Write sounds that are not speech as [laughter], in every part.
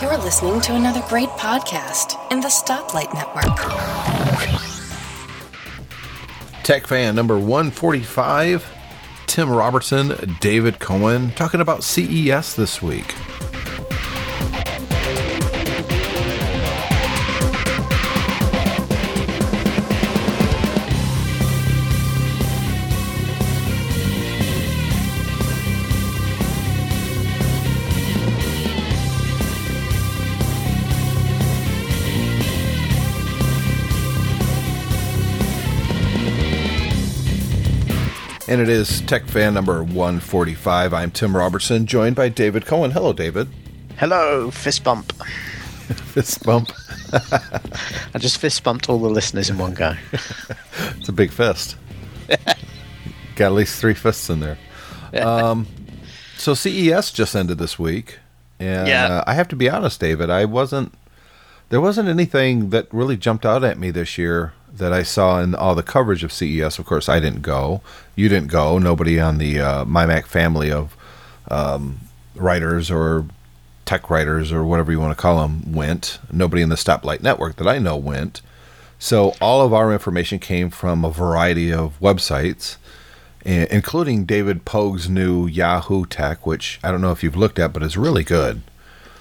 You're listening to another great podcast in the Stoplight Network. Tech fan number 145, Tim Robertson, David Cohen, talking about CES this week. And it is Tech Fan number 145. I'm Tim Robertson, joined by David Cohen. Hello, David. Hello, fist bump. [laughs] Fist bump. [laughs] I just fist bumped all the listeners in one go. [laughs] It's a big fist. Got at least three fists in there. Um, so CES just ended this week, and Yeah. uh, I have to be honest, David. I wasn't. There wasn't anything that really jumped out at me this year that I saw in all the coverage of CES. Of course, I didn't go. You didn't go. Nobody on the uh, MyMac family of um, writers or tech writers or whatever you want to call them went. Nobody in the Stoplight Network that I know went. So all of our information came from a variety of websites, including David Pogue's new Yahoo Tech, which I don't know if you've looked at, but is really good.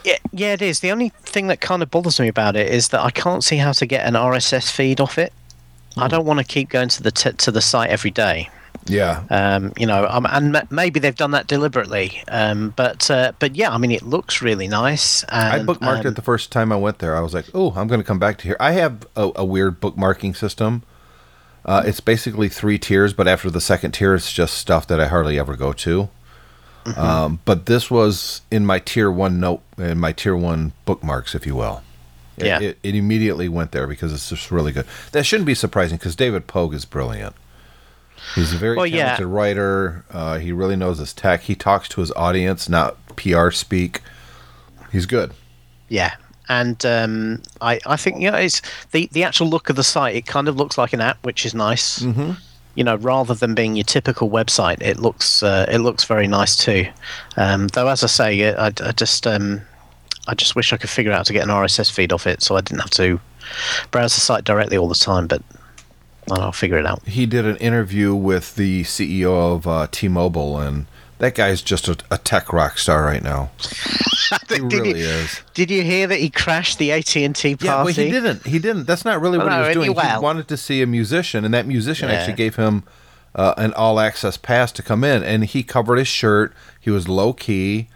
Yeah, yeah, it is. The only thing that kind of bothers me about it is that I can't see how to get an RSS feed off it. I don't want to keep going to the t- to the site every day. Yeah. Um, you know, um, and m- maybe they've done that deliberately. Um, but uh, but yeah, I mean, it looks really nice. I bookmarked it the first time I went there. I was like, "Oh, I'm going to come back to here." I have a, a weird bookmarking system. Uh, it's basically three tiers, but after the second tier, it's just stuff that I hardly ever go to. Mm-hmm. Um, but this was in my tier one note, in my tier one bookmarks, if you will. It, Yeah. it, it immediately went there because it's just really good. That shouldn't be surprising because David Pogue is brilliant. He's a very Well, yeah. talented writer. Uh, he really knows his tech. He talks to his audience, not PR speak. He's good. Yeah, and um, I I think you know it's the the actual look of the site. It kind of looks like an app, which is nice. Mm-hmm. You know, rather than being your typical website, it looks uh, it looks very nice too. Um, though, as I say, I, I just um, I just wish I could figure out how to get an RSS feed off it, so I didn't have to browse the site directly all the time. But I'll figure it out. he did an interview with the CEO of uh, T-Mobile, and that guy's just a, a tech rock star right now. [laughs] He did, really you, is. did you hear that he crashed the AT and T party? Yeah, well, he didn't. He didn't. That's not really what he was doing. He wanted to see a musician, and that musician Yeah. actually gave him uh, an all-access pass to come in, and he covered his shirt. He was low key,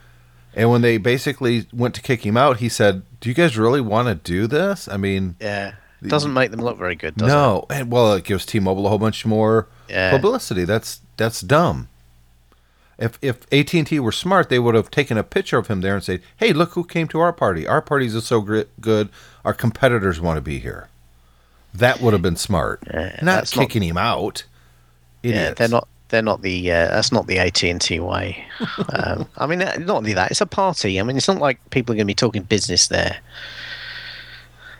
and when they basically went to kick him out, he said, "Do you guys really want to do this? I mean." Yeah, it doesn't make them look very good, does it? No, and well, it gives T-Mobile a whole bunch more Yeah. publicity. That's that's dumb. If if AT and T were smart, they would have taken a picture of him there and said, "Hey, look who came to our party. Our parties are so gr- good. Our competitors want to be here." That would have been smart. not that's not- kicking him out. Yeah, they're not. They're not the. Uh, that's not the AT and T way. [laughs] um, I mean, uh, not only that, it's a party. I mean, it's not like people are going to be talking business there.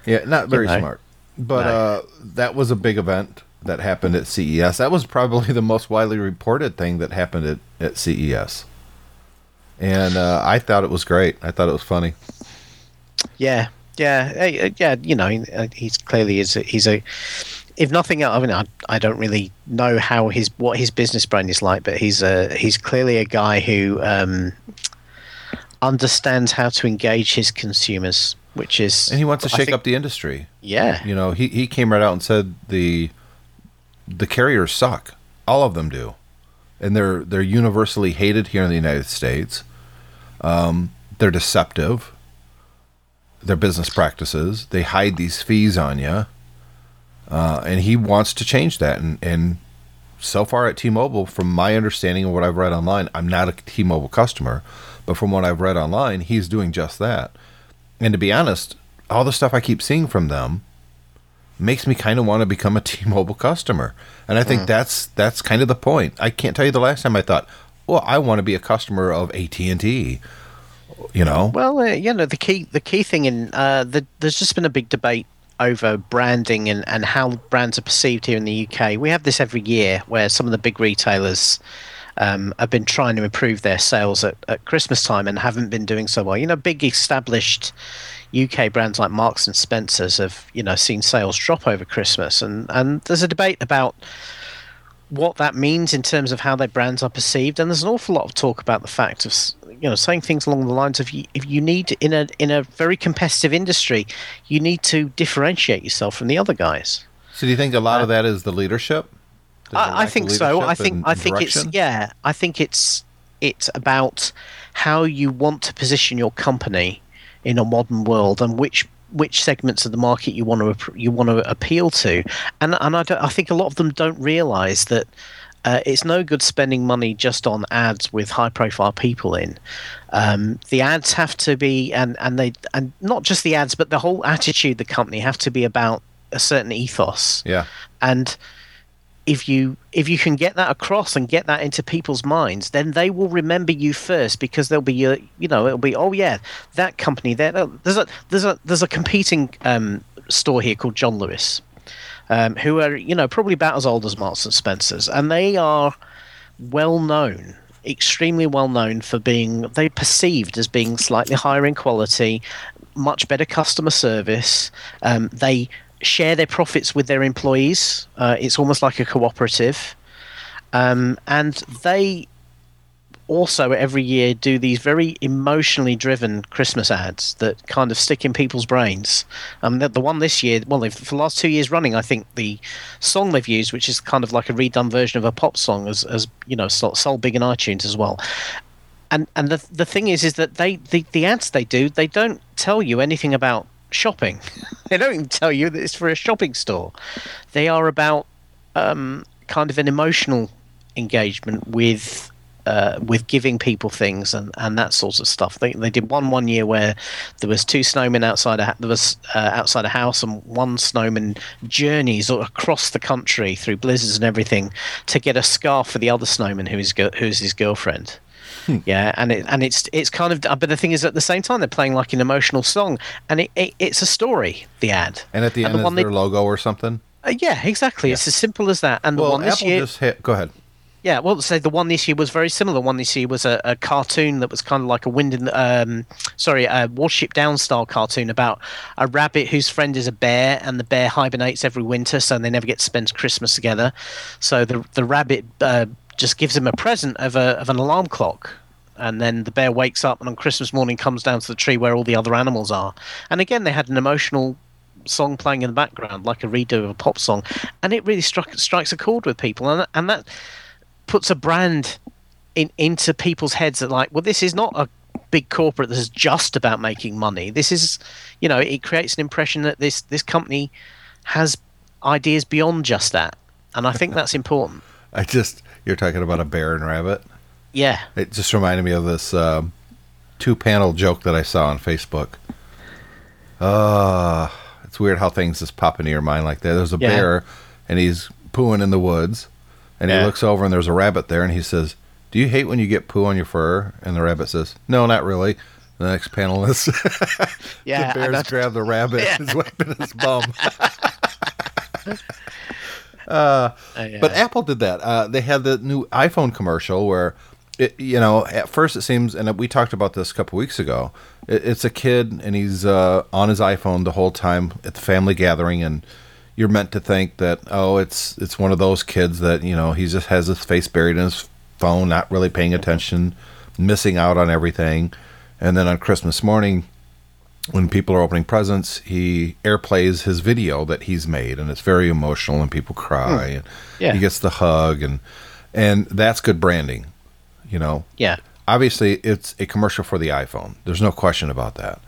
Yeah, not very know. smart. But No. uh, that was a big event that happened at CES. That was probably [laughs] the most widely reported thing that happened at, at CES. And uh, I thought it was great. I thought it was funny. Yeah, yeah, uh, yeah. You know, uh, he's clearly is. A, he's a. If nothing else, I mean, I, I don't really know how his what his business brain is like, but he's a he's clearly a guy who um, understands how to engage his consumers, which is And he wants to shake think- up the industry. Yeah, You know, he, he came right out and said the the carriers suck. All of them do. And they're they're universally hated here in the United States. Um, they're deceptive. Their business practices. They hide these fees on you. Uh, and he wants to change that. And, and so far at T-Mobile, from my understanding of what I've read online, I'm not a T-Mobile customer, but from what I've read online, he's doing just that. And to be honest, all the stuff I keep seeing from them makes me kind of want to become a [laughs] T-Mobile customer. And I think that's that's kind of the point. I can't tell you the last time I thought, "Well, I want to be a customer of AT&T." You know? Well, uh, you know, the key the key thing in uh, the, there's just been a big debate over branding and, and how brands are perceived here in the UK. We have this every year where some of the big retailers um, have been trying to improve their sales at, at Christmas time and haven't been doing so well. You know, big established UK brands like Marks and Spencers have you know seen sales drop over Christmas, and and there's a debate about what that means in terms of how their brands are perceived. And there's an awful lot of talk about the fact of you know saying things along the lines of if you need in a in a very competitive industry, you need to differentiate yourself from the other guys. So do you think a lot uh, of that is the leadership? I, I think so. I think I think direction? it's yeah. I think it's it's about how you want to position your company in a modern world and which which segments of the market you want to you want to appeal to, and and I, I think a lot of them don't realise that. Uh, it's no good spending money just on ads with high profile people in. Um, the ads have to be, and, and they, and not just the ads, but the whole attitude the company have to be about a certain ethos. Yeah. And if you if you can get that across and get that into people's minds, then they will remember you first because they'll be your, you know it'll be oh yeah that company there there's a there's a there's a competing um, store here called John Lewis, um, who are you know probably about as old as Marks and Spencers, and they are well known extremely well known for being they perceived as being slightly higher in quality much better customer service um, they share their profits with their employees. Uh, it's almost like a cooperative. Um, and they also every year do these very emotionally driven Christmas ads that kind of stick in people's brains. Um, the, the one this year, well, for the last two years running, I think the song they've used, which is kind of like a redone version of a pop song, as, as you know, sold big in iTunes as well. And and the the thing is, is that they the, the ads they do, they don't tell you anything about shopping. [laughs] they don't even tell you that it's for a shopping store. They are about um, kind of an emotional engagement with uh, with giving people things and, and that sort of stuff. They, they did one one year where there was two snowmen outside a there was uh, outside a house and one snowman journeys across the country through blizzards and everything to get a scarf for the other snowman who is who's his girlfriend. Hmm. Yeah, and it and it's it's kind of but the thing is at the same time they're playing like an emotional song, and it, it it's a story. The ad, and at the and end the is their they, logo or something. Uh, yeah, exactly. Yeah. It's as simple as that. And well, the one this Apple year, just hit. Go ahead. Yeah, well, say the one this year was very similar. One this year was a, a cartoon that was kind of like a wind in, um, sorry, a Watership Down style cartoon about a rabbit whose friend is a bear, and the bear hibernates every winter, so they never get to spend Christmas together. So the the rabbit uh, just gives him a present of a of an alarm clock, and then the bear wakes up and on Christmas morning comes down to the tree where all the other animals are. And again, they had an emotional song playing in the background, like a redo of a pop song, and it really struck strikes a chord with people, and and that puts a brand in into people's heads that like, well, this is not a big corporate that is just about making money. This is, you know, it creates an impression that this this company has ideas beyond just that, and I think that's important. [laughs] I just you're talking about a bear and rabbit. Yeah, it just reminded me of this um, two panel joke that I saw on Facebook. Uh it's weird how things just pop into your mind like that. There's a yeah. bear and he's pooing in the woods and yeah. he looks over and there's a rabbit there and he says, "Do you hate when you get poo on your fur?" And the rabbit says, "No, not really." The next panel is [laughs] yeah, the bears grab the rabbit yeah. and wiping his bum. [laughs] uh, but Apple did that. Uh, they had the new iPhone commercial where, it, you know, at first it seems, and we talked about this a couple weeks ago. It, it's a kid and he's uh, on his iPhone the whole time at the family gathering, and you're meant to think that oh, it's it's one of those kids that you know he just has his face buried in his phone, not really paying attention, missing out on everything, and then on Christmas morning. When people are opening presents, he airplays his video that he's made, and it's very emotional, and people cry, mm. and yeah. he gets the hug, and and that's good branding, you know. Yeah. Obviously, it's a commercial for the iPhone. There's no question about that,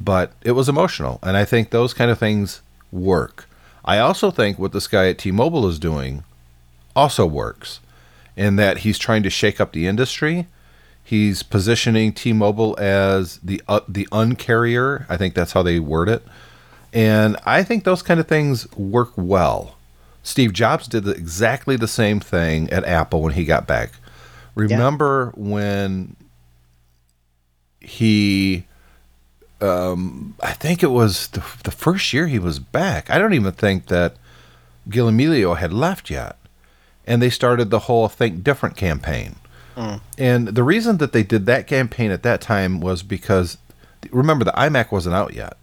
but it was emotional, and I think those kind of things work. I also think what this guy at T-Mobile is doing also works in that he's trying to shake up the industry. He's positioning T-Mobile as the uh, the uncarrier. I think that's how they word it. And I think those kind of things work well. Steve Jobs did exactly the same thing at Apple when he got back. Remember yeah. when he um, I think it was the, the first year he was back. I don't even think that Gil Amelio had left yet. And they started the whole Think Different campaign, And the reason that they did that campaign at that time was because remember the iMac wasn't out yet.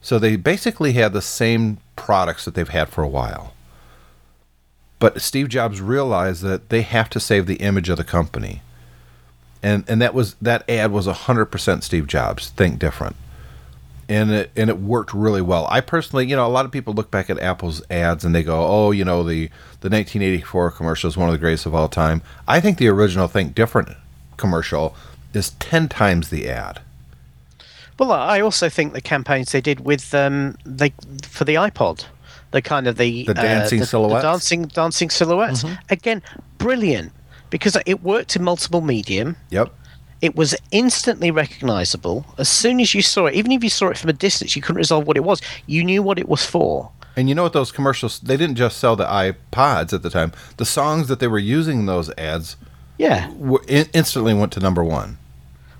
So they basically had the same products that they've had for a while. But Steve Jobs realized that they have to save the image of the company. And and that was that ad was 100% Steve Jobs, think different. And it and it worked really well. I personally, you know, a lot of people look back at Apple's ads and they go, "Oh, you know, the the 1984 commercial is one of the greatest of all time." I think the original Think Different commercial is 10 times the ad. Well, I also think the campaigns they did with um, they for the iPod, the kind of the The dancing the, silhouettes? the dancing dancing silhouettes. Mm-hmm. Again, brilliant because it worked in multiple medium. Yep. It was instantly recognizable as soon as you saw it. Even if you saw it from a distance, you couldn't resolve what it was. You knew what it was for. And you know what those commercials they didn't just sell the iPods at the time. The songs that they were using in those ads Yeah, were in, instantly went to number 1.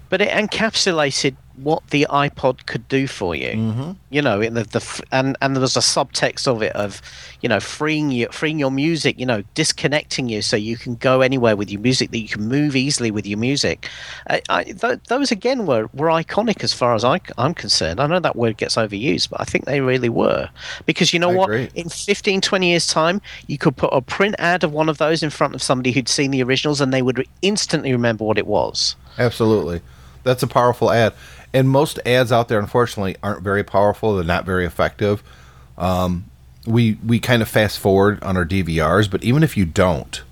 but it encapsulated what the iPod could do for you. Mm-hmm. You know, in the, the and and there was a subtext of it of, you know, freeing you, freeing your music. You know, disconnecting you so you can go anywhere with your music. That you can move easily with your music. I, I, th- those again were were iconic as far as I, am concerned. I know that word gets overused, but I think they really were because you know I what? agree. In 15, 20 years time, you could put a print ad of one of those in front of somebody who'd seen the originals, and they would instantly remember what it was. Absolutely. That's a powerful ad. And most ads out there, unfortunately, aren't very powerful. They're not very effective. Um, we we kind of fast forward on our DVRs, but even if you don't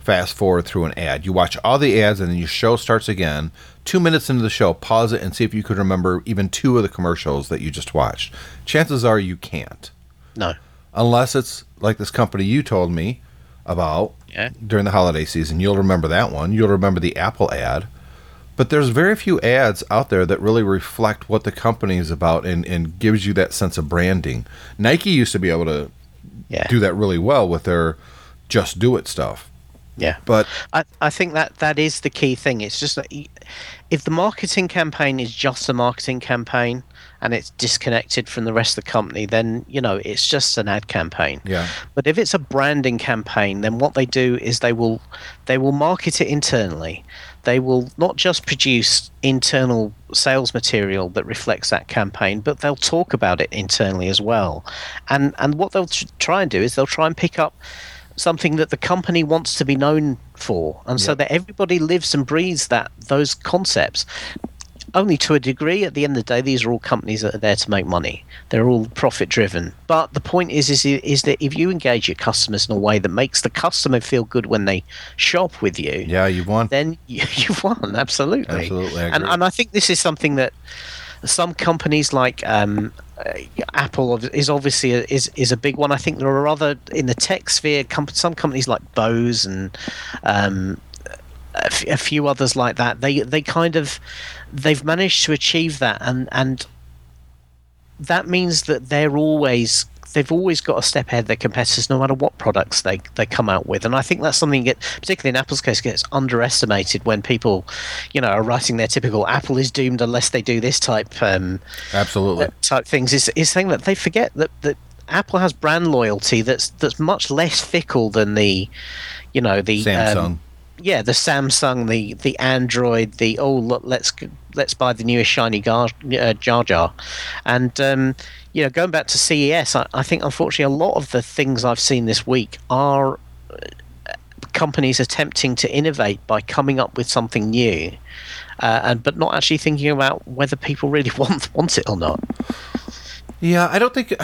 fast forward through an ad, you watch all the ads and then your show starts again. Two minutes into the show, pause it and see if you could remember even two of the commercials that you just watched. Chances are you can't, No. unless it's like this company you told me about Yeah. during the holiday season. You'll remember that one. You'll remember the Apple ad. But there's very few ads out there that really reflect what the company is about and, and gives you that sense of branding. Nike used to be able to Yeah. do that really well with their just do it stuff. Yeah. But I, I think that that is the key thing. It's just that if the marketing campaign is just a marketing campaign and it's disconnected from the rest of the company, then you know it's just an ad campaign. Yeah. But if it's a branding campaign, then what they do is they will they will market it internally. They will not just produce internal sales material that reflects that campaign, but they'll talk about it internally as well. And and what they'll tr- try and do is they'll try and pick up something that the company wants to be known for, and so that everybody lives and breathes that those concepts. Only to a degree. At the end of the day, these are all companies that are there to make money. They're all profit driven. But the point is, is, is that if you engage your customers in a way that makes the customer feel good when they shop with you, yeah, you've won. then [laughs] you, you've won. Absolutely. Absolutely, And, and I think this is something that some companies like um, uh, Apple is obviously a, is is a big one. I think there are other in the tech sphere. Some companies like Bose and um, a, f- a few others like that. They they kind of they've managed to achieve that, and and that means that they're always they've always got a step ahead of their competitors no matter what products they, they come out with and i think that's something that particularly in apple's case gets underestimated when people you know are writing their typical apple is doomed unless they do this type um, Absolutely. type things is, is saying that they forget that, that apple has brand loyalty that's that's much less fickle than the you know the Samsung. um, yeah, the Samsung, the the Android, the oh look, let's let's buy the newest shiny Gar, uh, Jar Jar, and um, you know going back to CES, I, I think unfortunately a lot of the things I've seen this week are uh, companies attempting to innovate by coming up with something new, uh, and but not actually thinking about whether people really [laughs] want want it or not. Yeah, I don't think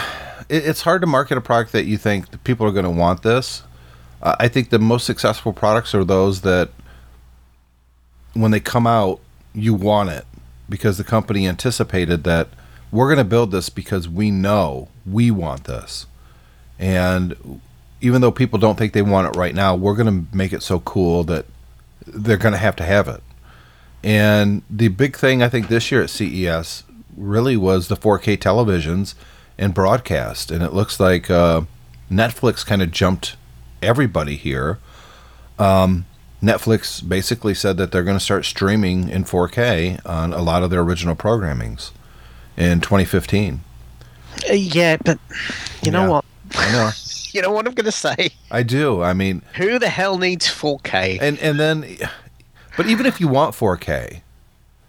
it's hard to market a product that you think people are going to want this. I think the most successful products are those that, when they come out, you want it because the company anticipated that we're going to build this because we know we want this, and even though people don't think they want it right now, we're going to make it so cool that they're going to have to have it. And the big thing I think this year at CES really was the 4K televisions and broadcast. And it looks like uh, Netflix kind of jumped everybody here. Um, Netflix basically said that they're going to start streaming in 4K on a lot of their original programmings in 2015. Uh, yeah, but you know Yeah. what? I know. [laughs] You know what I'm going to say. I do. I mean, Who the hell needs 4K? and and then But even if you want 4K,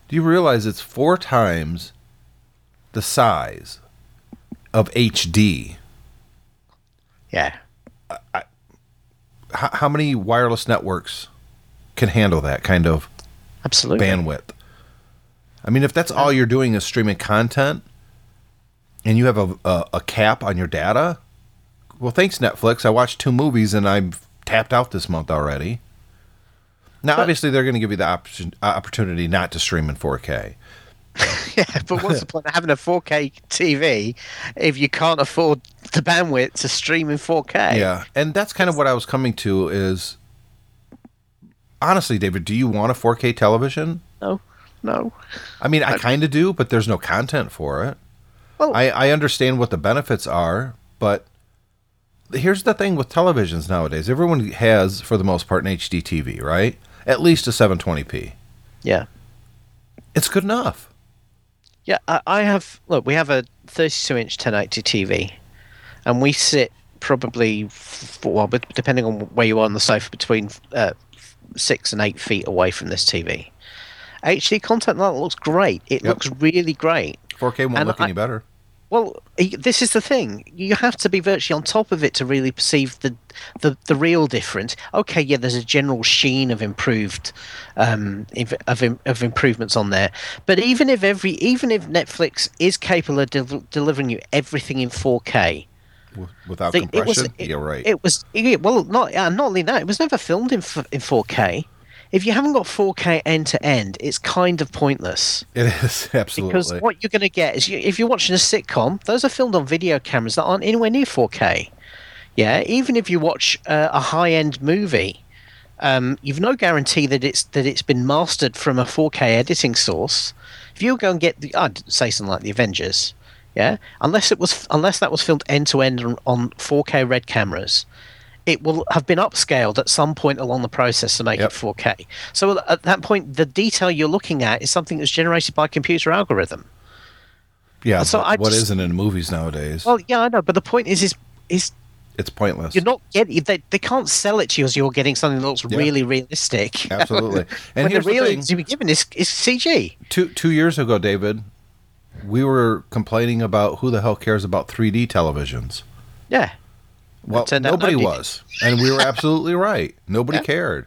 do you realize it's four times the size of HD? Yeah. H- how many wireless networks can handle that kind of Absolutely. bandwidth? I mean, if that's all you're doing is streaming content, and you have a, a, a cap on your data, well, thanks Netflix. I watched two movies and I'm tapped out this month already. Now, But- obviously, they're going to give you the option, uh, opportunity not to stream in 4K. [laughs] Yeah, but what's the point of having a 4K TV if you can't afford the bandwidth to stream in 4K? Yeah, and that's kind of what I was coming to. Is honestly, David, do you want a 4K television? No, no. I mean, I kind of do, but there's no content for it. Well- I, I understand what the benefits are, but here's the thing with televisions nowadays. Everyone has, for the most part, an HD TV, right? At least a 720p. Yeah. It's good enough. Yeah, I, I have. Look, we have a 32 inch 1080 TV, and we sit probably, well, depending on where you are on the sofa, between uh, six and eight feet away from this TV. HD content that looks great. It Yep. looks really great. 4K won't And look I- any better. Well, this is the thing. You have to be virtually on top of it to really perceive the the, the real difference. Okay, yeah, there's a general sheen of improved um, of of improvements on there. But even if every even if Netflix is capable of del- delivering you everything in 4K, W- Without compression, it was it, you're right. It was yeah, well, not yeah, not only that, it was never filmed in in 4K. If you haven't got 4K end to end, it's kind of pointless. it is [laughs] absolutely. Because what you're going to get is you, if you're watching a sitcom, those are filmed on video cameras that aren't anywhere near 4K. Yeah, even if you watch uh, a high-end movie, um, you've no guarantee that it's that it's been mastered from a 4K editing source. If you go and get, the, I'd say something like the Avengers, yeah, unless it was unless that was filmed end to end on- on 4K red cameras, it will have been upscaled at some point along the process to make Yep. it 4K. So at that point, the detail you're looking at is something that's generated by a computer algorithm. yeah, so but I what just- not in movies nowadays? Well, yeah, I know, but the point is, is is it's pointless. you're not getting they, they can't sell it to you as you're getting something that looks Yeah. really realistic. Absolutely. [laughs] And when the here's the real thing. to be given is, is CG. two two years ago, David, we were complaining about who the hell cares about 3D televisions. Yeah. Well, nobody nobody was, and we were absolutely [laughs] right. Nobody Yeah. cared.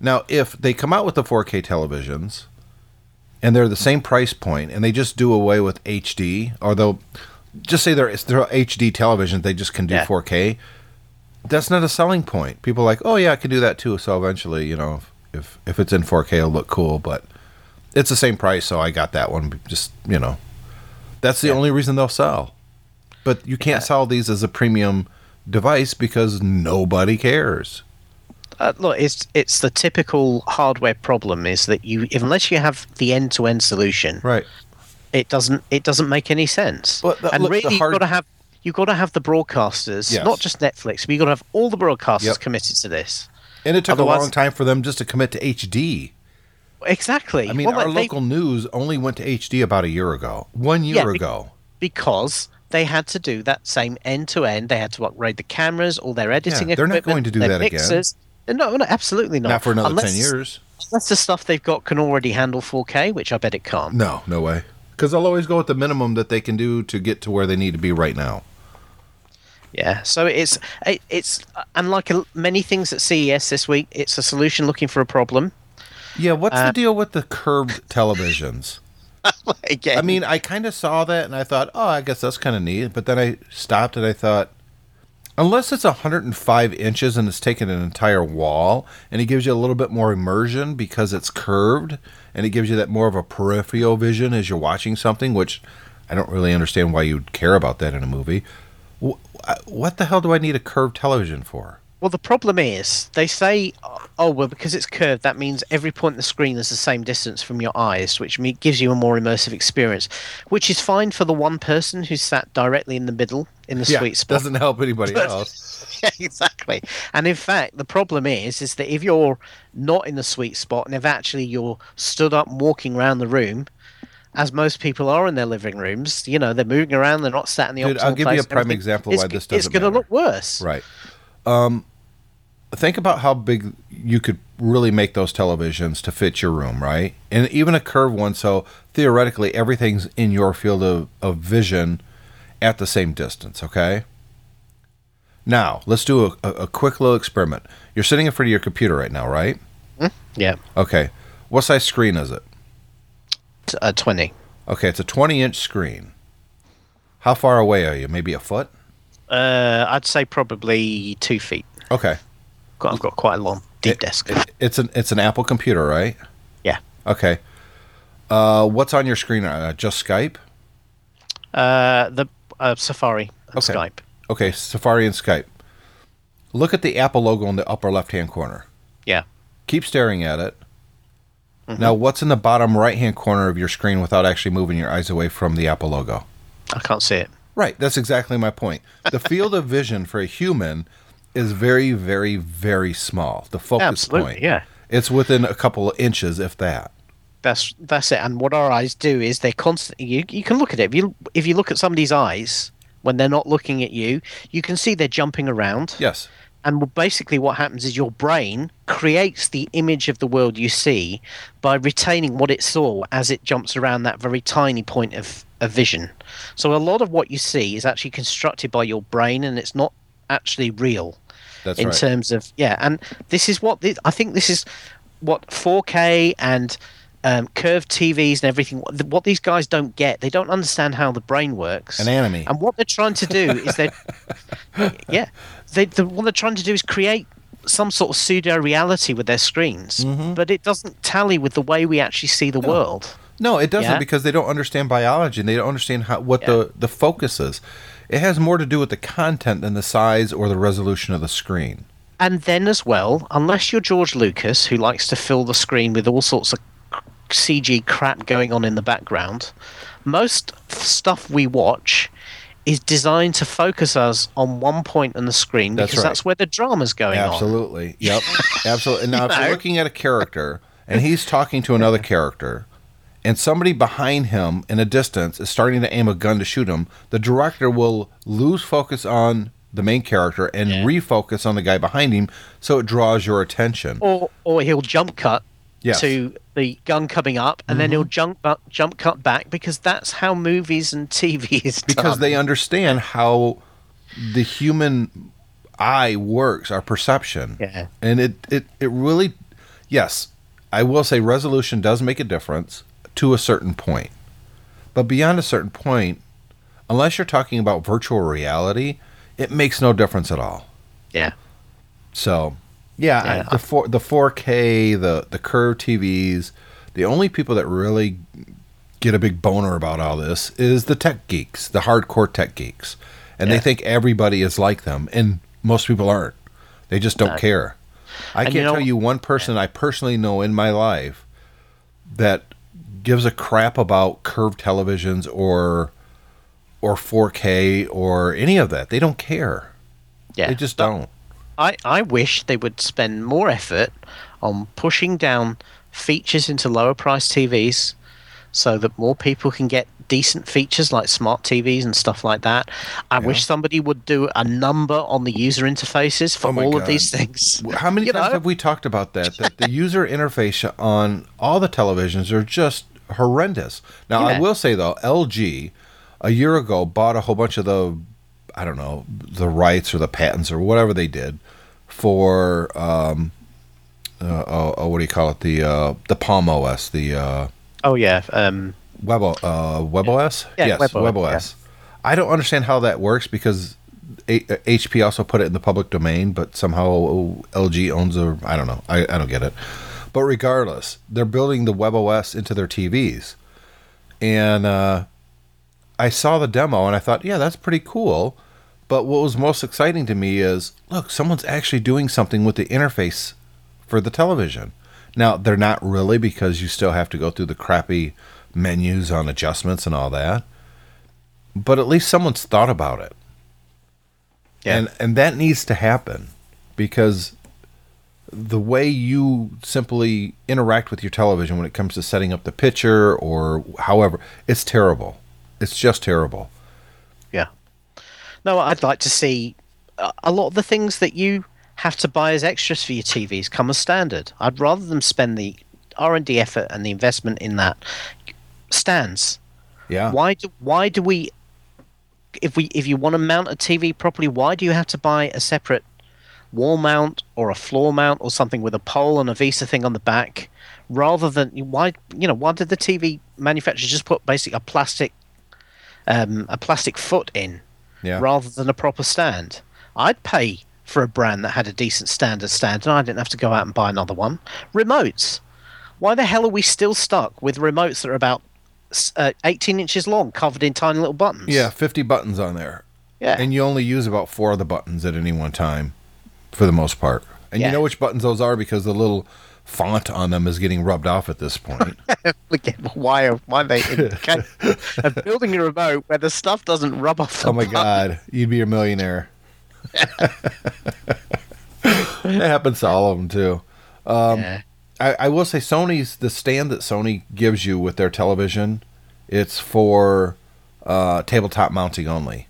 Now, if they come out with the 4K televisions, and they're the same price point, and they just do away with HD, or they'll just say they're they're HD televisions, they just can do Yeah. 4K. That's not a selling point. People are like, oh yeah, I can do that too. So eventually, you know, if if, if it's in 4K, it'll look cool. But it's the same price, so I got that one. Just you know, that's the Yeah. only reason they'll sell. But you can't Yeah. sell these as a premium device because nobody cares. Uh, look, it's it's the typical hardware problem is that you unless you have the end to end solution, Right. it doesn't it doesn't make any sense. But the- and look, really, hard- you've got to have you've got to have the broadcasters, Yes. not just Netflix, but you've got to have all the broadcasters Yep. committed to this. And it took a long time for them just to commit to HD. Exactly. I mean, Well, our they- local news only went to HD about a year ago. One year Yeah, be- ago. because they had to do that same end to end. They had to upgrade the cameras, all their editing Yeah, they're not going to do that again. mixers. Uh, no, no, absolutely not. Not for another unless, 10 years. Unless the stuff they've got can already handle 4K, which I bet it can't. No, no way. Because they'll always go with the minimum that they can do to get to where they need to be right now. Yeah, so it's it, it's uh, and like many things at CES this week, it's a solution looking for a problem. Yeah, what's Uh, the deal with the curved [laughs] televisions? Again, I mean, I kind of saw that and I thought, oh, I guess that's kind of neat. But then I stopped and I thought, unless it's 105 inches and it's taking an entire wall and it gives you a little bit more immersion because it's curved and it gives you that more of a peripheral vision as you're watching something, which I don't really understand why you'd care about that in a movie. What the hell do I need a curved television for? Well, the problem is they say, oh well, because it's curved, that means every point in the screen is the same distance from your eyes, which gives you a more immersive experience, which is fine for the one person who's sat directly in the middle in the sweet spot. doesn't help anybody [laughs] But- else. yeah, exactly. And in fact, the problem is, is that if you're not in the sweet spot, and if actually you're stood up and walking around the room, as most people are in their living rooms, you know, they're moving around, they're not sat in the Dude, optimal I'll give you a prime everything, example it's why this doesn't It's going to look worse. Right. Um, think about how big you could really make those televisions to fit your room, right? And even a curved one, so theoretically everything's in your field of, of vision at the same distance, okay? Now, let's do a, a, a quick little experiment. You're sitting in front of your computer right now, right? Yeah, Okay. What size screen is it? T- uh, twenty. Okay, it's a 20 inch screen. How far away are you? Maybe a foot? Uh, I'd say probably two feet. Okay. I've got quite a long deep It- desk. it- it's an it's an Apple computer, right? yeah. Okay. Uh, what's on your screen? Uh, just Skype? Uh, the uh, Safari and Okay. Skype. Okay, Safari and Skype. Look at the Apple logo in the upper left hand corner. Yeah. Keep staring at it. Mm-hmm. Now, what's in the bottom right hand corner of your screen without actually moving your eyes away from the Apple logo? I can't see it. Right, that's exactly my point. The field of vision for a human is very, very, very small. The focus Absolutely, point. yeah. It's within a couple of inches, if that. That's that's it. And what our eyes do is they constantly. You you can look at it. If you if you look at somebody's eyes when they're not looking at you, you can see they're jumping around. Yes. And basically, what happens is your brain creates the image of the world you see by retaining what it saw as it jumps around that very tiny point of, of vision. So a lot of what you see is actually constructed by your brain, and it's not actually real That's in right. terms of yeah. And this is what thi- I think this is what 4K and um, curved TVs and everything. What, what these guys don't get, they don't understand how the brain works. Anatomy. And what they're trying to do is they, [laughs] yeah, they the, what they're trying to do is create some sort of pseudo reality with their screens, Mm-hmm. but it doesn't tally with the way we actually see the world. No, it doesn't Yeah? because they don't understand biology and they don't understand how what the, the focus is. It has more to do with the content than the size or the resolution of the screen. And then as well, unless you're George Lucas, who likes to fill the screen with all sorts of CG crap going on in the background, most stuff we watch is designed to focus us on one point on the screen That's because right. that's where the drama's going on. Absolutely. Yep. [laughs] Absolutely. And now, if You you're looking at a character and he's talking to another character, and somebody behind him in a distance is starting to aim a gun to shoot him, the director will lose focus on the main character and Yeah. refocus on the guy behind him so it draws your attention. Or or he'll jump cut Yes. to the gun coming up, and then Mm-hmm. he'll jump jump cut back because that's how movies and [laughs] TV is done. because they understand how the human eye works, our perception. Yeah. And it, it, it really, yes, I will say resolution does make a difference to a certain point. But beyond a certain point, unless you're talking about virtual reality, it makes no difference at all. yeah. So, yeah, Yeah. I, the four, the 4K, the the curved TVs, the only people that really get a big boner about all this is the tech geeks, the hardcore tech geeks, and they think everybody is like them, and most people aren't. They just don't No. care. I And can't you know- tell you one person I personally know in my life that gives a crap about curved televisions or or 4K or any of that. They don't care. Yeah. They just don't. I, I wish they would spend more effort on pushing down features into lower price TVs so that more people can get decent features like smart TVs and stuff like that. I wish somebody would do a number on the user interfaces for Oh all God. of these things. How many You times know? have we talked about that? That the user interface on all the televisions are just horrendous. Now, I will say though, LG a year ago bought a whole bunch of the, I don't know, the rights or the patents or whatever they did for, um, uh, oh, oh, what do you call it? The uh, the Palm OS, the uh, Oh yeah, um, Web uh, WebOS. Yeah, yes, WebOS, WebOS. I don't understand how that works because A- HP also put it in the public domain, but somehow LG owns a. I don't know. I, I don't get it. But regardless, they're building the WebOS into their TVs, and uh, I saw the demo and I thought, yeah, that's pretty cool. But what was most exciting to me is, look, someone's actually doing something with the interface for the television. Now, they're not really because you still have to go through the crappy menus on adjustments and all that. But at least someone's thought about it. Yeah. And and that needs to happen because the way you simply interact with your television when it comes to setting up the picture or however, it's terrible. It's just terrible. yeah. No, I'd like to see a- a lot of the things that you have to buy as extras for your TVs come as standard. I'd rather them spend the R and D effort and the investment in that stands. Yeah. Why do why do we if we if you want to mount a TV properly, why do you have to buy a separate wall mount or a floor mount or something with a pole and a VESA thing on the back, rather than why you know why did the TV manufacturer just put basically a plastic um, a plastic foot in Yeah. rather than a proper stand? I'd pay for a brand that had a decent standard stand and I didn't have to go out and buy another one. Remotes. Why the hell are we still stuck with remotes that are about uh, 18 inches long, covered in tiny little buttons? Yeah, 50 buttons on there. Yeah. And you only use about four of the buttons at any one time for the most part. And Yeah. you know which buttons those are because the little font on them is getting rubbed off at this point. [laughs] Again, why are why are they [laughs] of building a remote where the stuff doesn't rub off the oh my button? God. You'd be a millionaire. [laughs] it happens to all of them too. Yeah. I, I will say Sony's the stand that Sony gives you with their television, it's for uh, tabletop mounting only.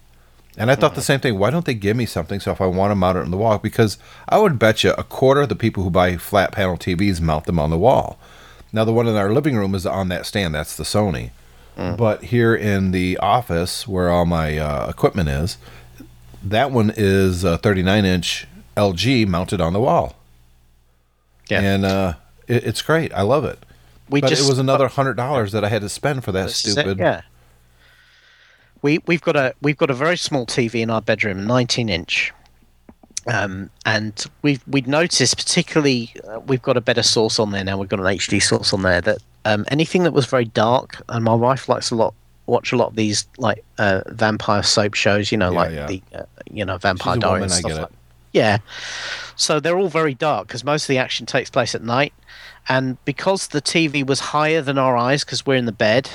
And I thought the same thing. Why don't they give me something so if I want to mount it on the wall? Because I would bet you a quarter of the people who buy flat panel TVs mount them on the wall. Now the one in our living room is on that stand. That's the Sony. But here in the office where all my uh, equipment is, that one is a 39 inch LG mounted on the wall Yeah. and uh, it, it's great. I love it. we but just it was another hundred dollars that I had to spend for that it, stupid. Yeah. We we've got a we've got a very small TV in our bedroom, 19 inch. Um, and we've we'd noticed particularly uh, we've got a better source on there now. We've got an HD source on there that um, anything that was very dark, and my wife likes a lot watch a lot of these like uh, vampire soap shows. You know, Yeah, like yeah. the uh, you know Vampire Diaries and stuff like it. yeah. So they're all very dark because most of the action takes place at night. And because the TV was higher than our eyes because we're in the bed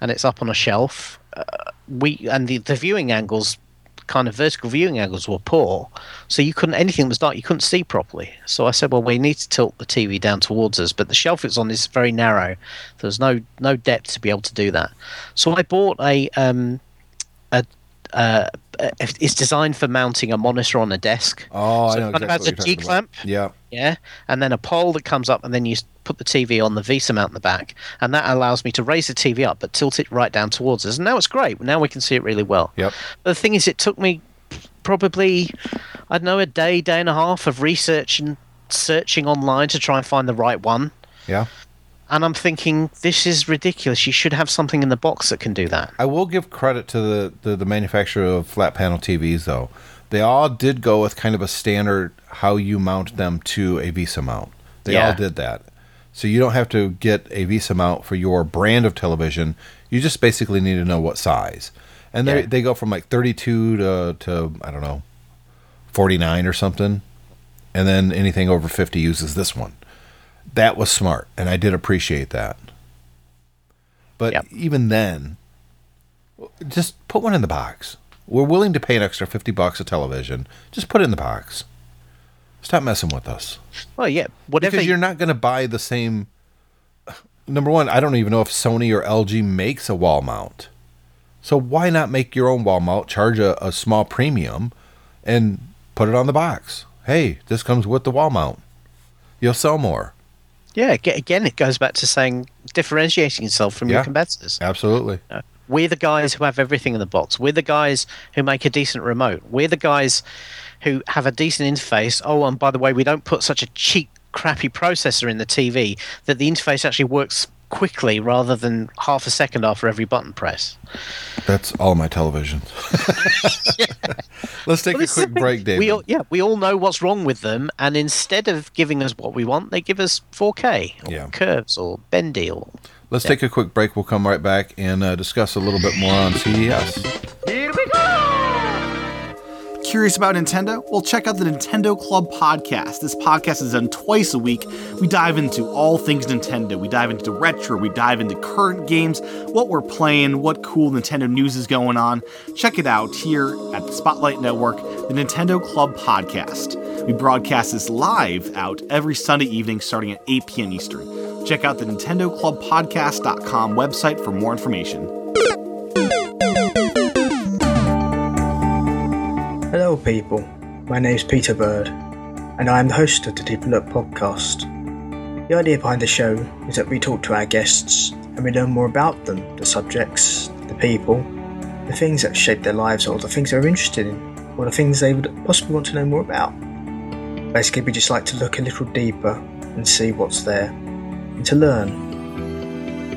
and it's up on a shelf, uh, we and the, the viewing angles, kind of vertical viewing angles, were poor. So you couldn't anything that was dark you couldn't see properly. So I said, well, we need to tilt the TV down towards us, but the shelf it's on is very narrow. There's no no depth to be able to do that. So I bought a um a uh, it's designed for mounting a monitor on a desk. Oh, I know it kind of exactly what you're G-clamp. Yeah, Yeah, and then a pole that comes up, and then you put the TV on the VESA mount in the back, and that allows me to raise the TV up but tilt it right down towards us. And now it's great. Now we can see it really well. yep. But the thing is, it took me probably, I don't know, a day, day and a half of research and searching online to try and find the right one. Yeah. And I'm thinking, this is ridiculous. You should have something in the box that can do that. I will give credit to the, the the manufacturer of flat panel TVs though. They all did go with kind of a standard how you mount them to a VESA mount. They all did that. So you don't have to get a VESA mount for your brand of television. You just basically need to know what size. And they Yeah. they go from like 32 to to I don't know 49 or something. And then anything over 50 uses this one. That was smart and I did appreciate that. But Yep. even then, just put one in the box. We're willing to pay an extra 50 bucks a television. Just put it in the box. Stop messing with us. Well, yeah, whatever. Because you're not going to buy the same. Number one, I don't even know if Sony or LG makes a wall mount. So why not make your own wall mount, charge a, a small premium, and put it on the box? Hey, this comes with the wall mount. You'll sell more. yeah, again, it goes back to saying differentiating yourself from Yeah. your competitors. Absolutely. We're the guys who have everything in the box. We're the guys who make a decent remote. We're the guys who have a decent interface. Oh, and by the way, we don't put such a cheap, crappy processor in the TV that the interface actually works quickly rather than half a second after every button press. That's all my televisions. [laughs] Let's take Well, a this is the quick break, David. We all, yeah, we all know what's wrong with them, and instead of giving us what we want, they give us 4K, or Yeah. curves, or bendy, or Let's take a quick break. We'll come right back and uh, discuss a little bit more on CES. Curious about Nintendo? Well, check out the Nintendo Club podcast. This podcast is done twice a week. We dive into all things Nintendo. We dive into retro, we dive into current games, what we're playing, what cool Nintendo news is going on. Check it out here at the Spotlight Network, the Nintendo Club podcast. We broadcast this live out every Sunday evening starting at 8 p.m. Eastern. Check out the NintendoClubPodcast.com website for more information. Hello, people. My name is Peter Bird. and I am the host of the Deep Look podcast. The idea behind the show is that we talk to our guests and we learn more about them, the subjects, the people, the things that shape their lives, or the things they're interested in, or the things they would possibly want to know more about. Basically, we just like to look a little deeper and see what's there, to learn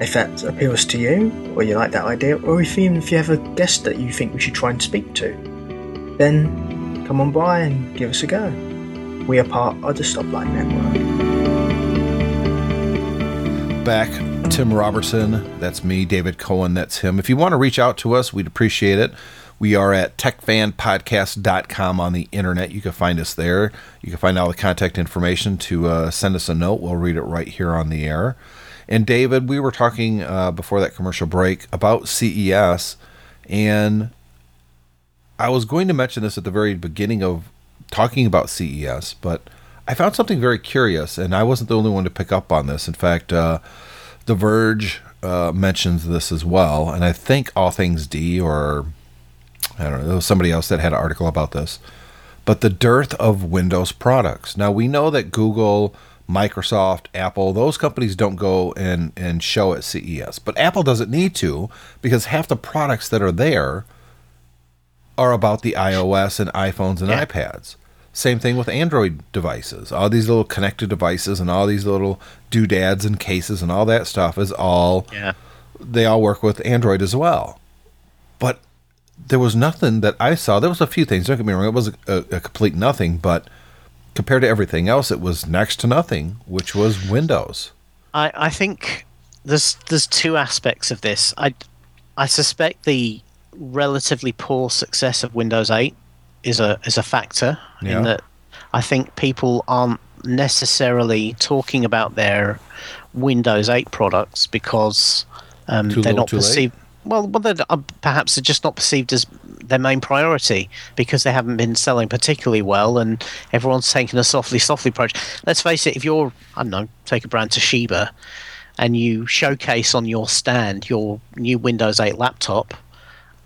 if that appeals to you, or you like that idea, or if even if you have a guest that you think we should try and speak to, then come on by and give us a go. We are part of the Stoplight Network. Back, Tim Robertson. That's me. David Cohen. That's him. If you want to reach out to us, we'd appreciate it. We are at techfanpodcast.com on the internet. You can find us there. You can find all the contact information to uh, send us a note. We'll read it right here on the air. And David, we were talking uh, before that commercial break about CES, and I was going to mention this at the very beginning of talking about CES, but I found something very curious, and I wasn't the only one to pick up on this. In fact, uh, The Verge uh, mentions this as well, and I think All Things D, or I don't know, there was somebody else that had an article about this. But the dearth of Windows products. Now, we know that Google Microsoft, Apple, those companies don't go and, and show at CES. But Apple doesn't need to because half the products that are there are about the iOS and iPhones and Yeah. iPads. Same thing with Android devices. All these little connected devices and all these little doodads and cases and all that stuff is all Yeah. they all work with Android as well. But there was nothing that I saw. There was a few things. Don't get me wrong; it was a, a complete nothing. But compared to everything else, it was next to nothing, which was Windows. I, I think there's there's two aspects of this. I I suspect the relatively poor success of Windows 8 is a is a factor Yeah. in that I think people aren't necessarily talking about their Windows 8 products because um, they're not perceived. Well, well, they're, uh, perhaps they're just not perceived as their main priority because they haven't been selling particularly well, and everyone's taking a softly, softly approach. Let's face it: if you're, I don't know, take a brand Toshiba, and you showcase on your stand your new Windows 8 laptop,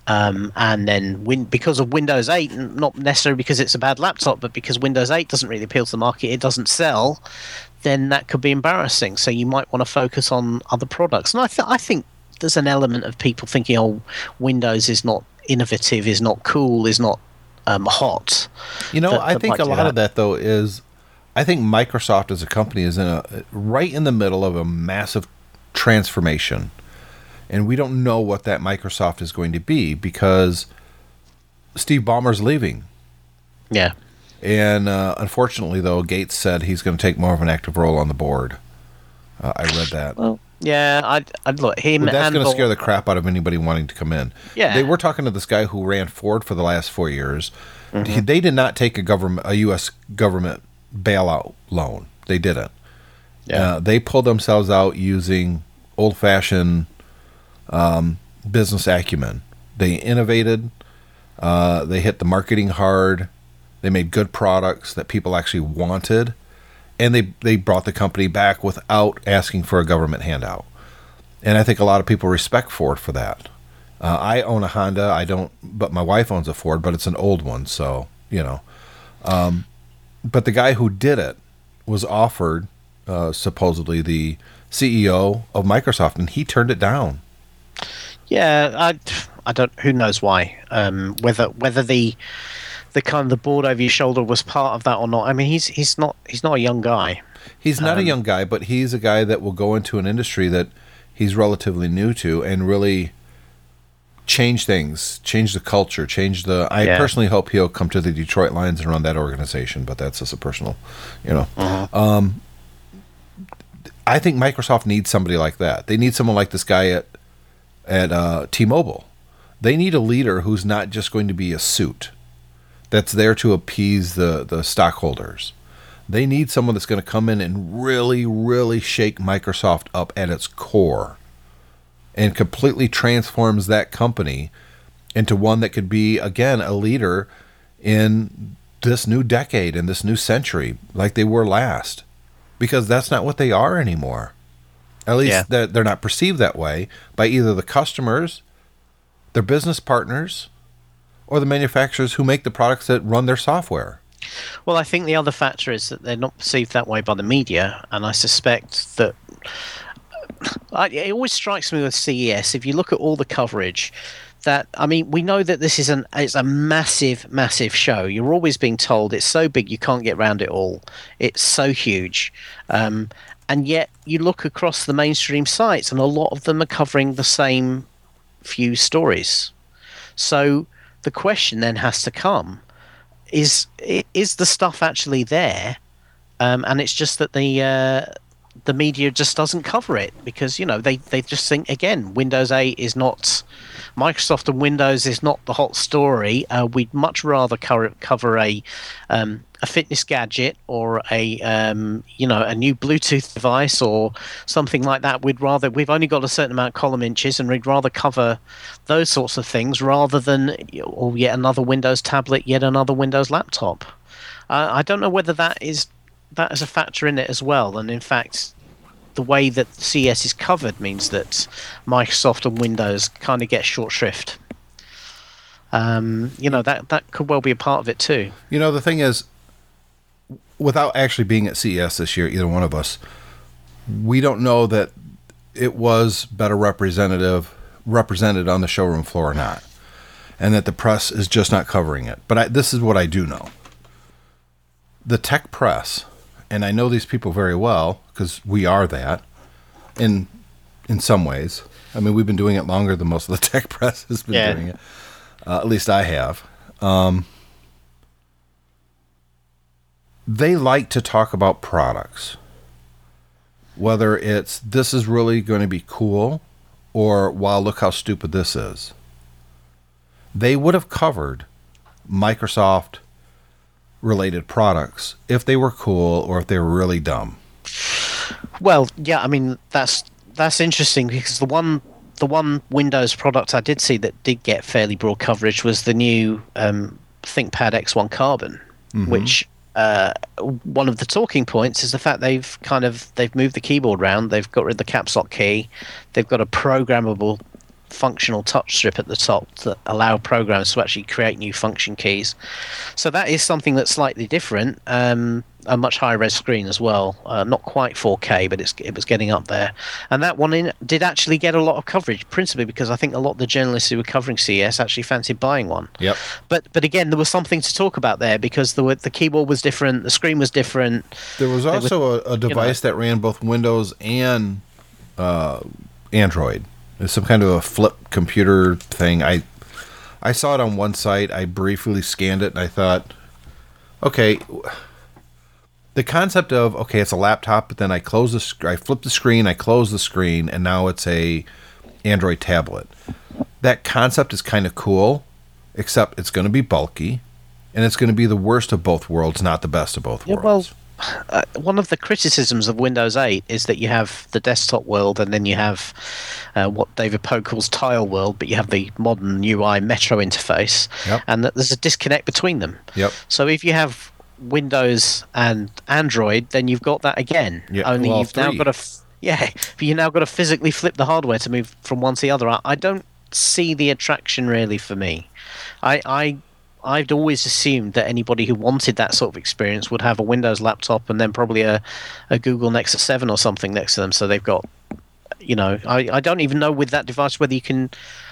um, and then win because of Windows 8, not necessarily because it's a bad laptop, but because Windows 8 doesn't really appeal to the market, it doesn't sell, then that could be embarrassing. So you might want to focus on other products. And I, th- I think there's an element of people thinking, oh, Windows is not innovative, is not cool, is not um, hot. You know, that- I that think a do lot of that though is, I think Microsoft as a company is in a right in the middle of a massive transformation, and we don't know what that Microsoft is going to be because Steve Ballmer's leaving. Yeah. And uh, unfortunately, though, Gates said he's going to take more of an active role on the board. Uh, I read that. Well, yeah, I'd, I'd look him. But that's going to scare the crap out of anybody wanting to come in. Yeah. they were talking to this guy who ran Ford for the last four years. Mm-hmm. He- They did not take a government, a U.S. government bailout loan. They didn't. Yeah. Uh, they pulled themselves out using old-fashioned um, business acumen. They innovated. Uh, they hit the marketing hard. They made good products that people actually wanted, and they they brought the company back without asking for a government handout. And I think a lot of people respect Ford for that. Uh, I own a Honda. I don't, but my wife owns a Ford, but it's an old one, so you know. Um, but the guy who did it was offered uh, supposedly the CEO of Microsoft, and he turned it down. Yeah, I, I don't. Who knows why? Um, whether whether the the kind of the board over your shoulder was part of that or not. I mean, he's he's not he's not a young guy. He's not a young guy, but he's a guy that will go into an industry that he's relatively new to and really change things, change the culture, change the. I Yeah. personally hope he'll come to the Detroit Lions and run that organization, but that's just a personal, you know. Um, I think Microsoft needs somebody like that. They need someone like this guy at at uh, T-Mobile. They need a leader who's not just going to be a suit that's there to appease the the stockholders. They need someone that's going to come in and really, really shake Microsoft up at its core and completely transforms that company into one that could be, again, a leader in this new decade, and this new century, like they were last. Because that's not what they are anymore. At least Yeah. they're, they're not perceived that way by either the customers, their business partners, or the manufacturers who make the products that run their software. Well, I think the other factor is that they're not perceived that way by the media, and I suspect that I, it always strikes me with CES. If you look at all the coverage, that I mean, we know that this is an it's a massive, massive show. You're always being told it's so big you can't get around it all. It's so huge, um, and yet you look across the mainstream sites, and a lot of them are covering the same few stories. So the question then has to come: is is the stuff actually there? Um, and it's just that the uh, the media just doesn't cover it because you know they, they just think again Windows 8 is not Microsoft and Windows is not the hot story. Uh, we'd much rather cover, cover a um, a fitness gadget or a um, you know a new Bluetooth device or something like that. We'd rather we've only got a certain amount of column inches, and we'd rather cover those sorts of things rather than or yet another Windows tablet, yet another Windows laptop. Uh, I don't know whether that is that is a factor in it as well. And in fact, the way that CES is covered means that Microsoft and Windows kind of get short shrift. Um, you know that that could well be a part of it too. You know, the thing is, without actually being at CES this year, either one of us, we don't know that it was better representative represented on the showroom floor or not, and that the press is just not covering it. But I, this is what I do know: the tech press and I know these people very well because we are that in in some ways. I mean, we've been doing it longer than most of the [laughs] tech press has been Yeah. doing it. Uh, at least I have. Um, they like to talk about products, whether it's this is really going to be cool or wow, look how stupid this is. They would have covered Microsoft related products if they were cool or if they were really dumb. Well, yeah, I mean that's that's interesting because the one the one Windows product I did see that did get fairly broad coverage was the new um, ThinkPad X1 Carbon, which uh, one of the talking points is the fact they've kind of they've moved the keyboard round, they've got rid of the caps lock key, they've got a programmable functional touch strip at the top that allow programs to actually create new function keys. So that is something that's slightly different. Um, a much higher res screen as well. Uh, not quite 4K, but it's, it was getting up there. And that one in, did actually get a lot of coverage, principally because I think a lot of the journalists who were covering CES actually fancied buying one. Yep. But but again, there was something to talk about there because the the keyboard was different, the screen was different. There was They would- also a, a device that ran both Windows and uh, Android. It's some kind of a flip computer thing. I I saw it on one site. I briefly scanned it and I thought, okay, the concept of okay, it's a laptop, but then I close the sc- I flip the screen, I close the screen, and now it's a Android tablet. That concept is kind of cool, except it's going to be bulky, and it's going to be the worst of both worlds, not the best of both Yeah, worlds. well, uh, one of the criticisms of Windows 8 is that you have the desktop world and then you have uh, what David Pogue calls tile world, but you have the modern UI Metro interface, Yep. and that there's a disconnect between them. Yep. So if you have Windows and Android, then you've got that again. Yeah, Only well, you've now got to, f- yeah, [laughs] but you now got to physically flip the hardware to move from one to the other. I, I don't see the attraction really for me. I, I I'd always assumed that anybody who wanted that sort of experience would have a Windows laptop and then probably a, a Google Nexus 7 or something next to them. So they've got, you know, I, I don't even know with that device whether you can.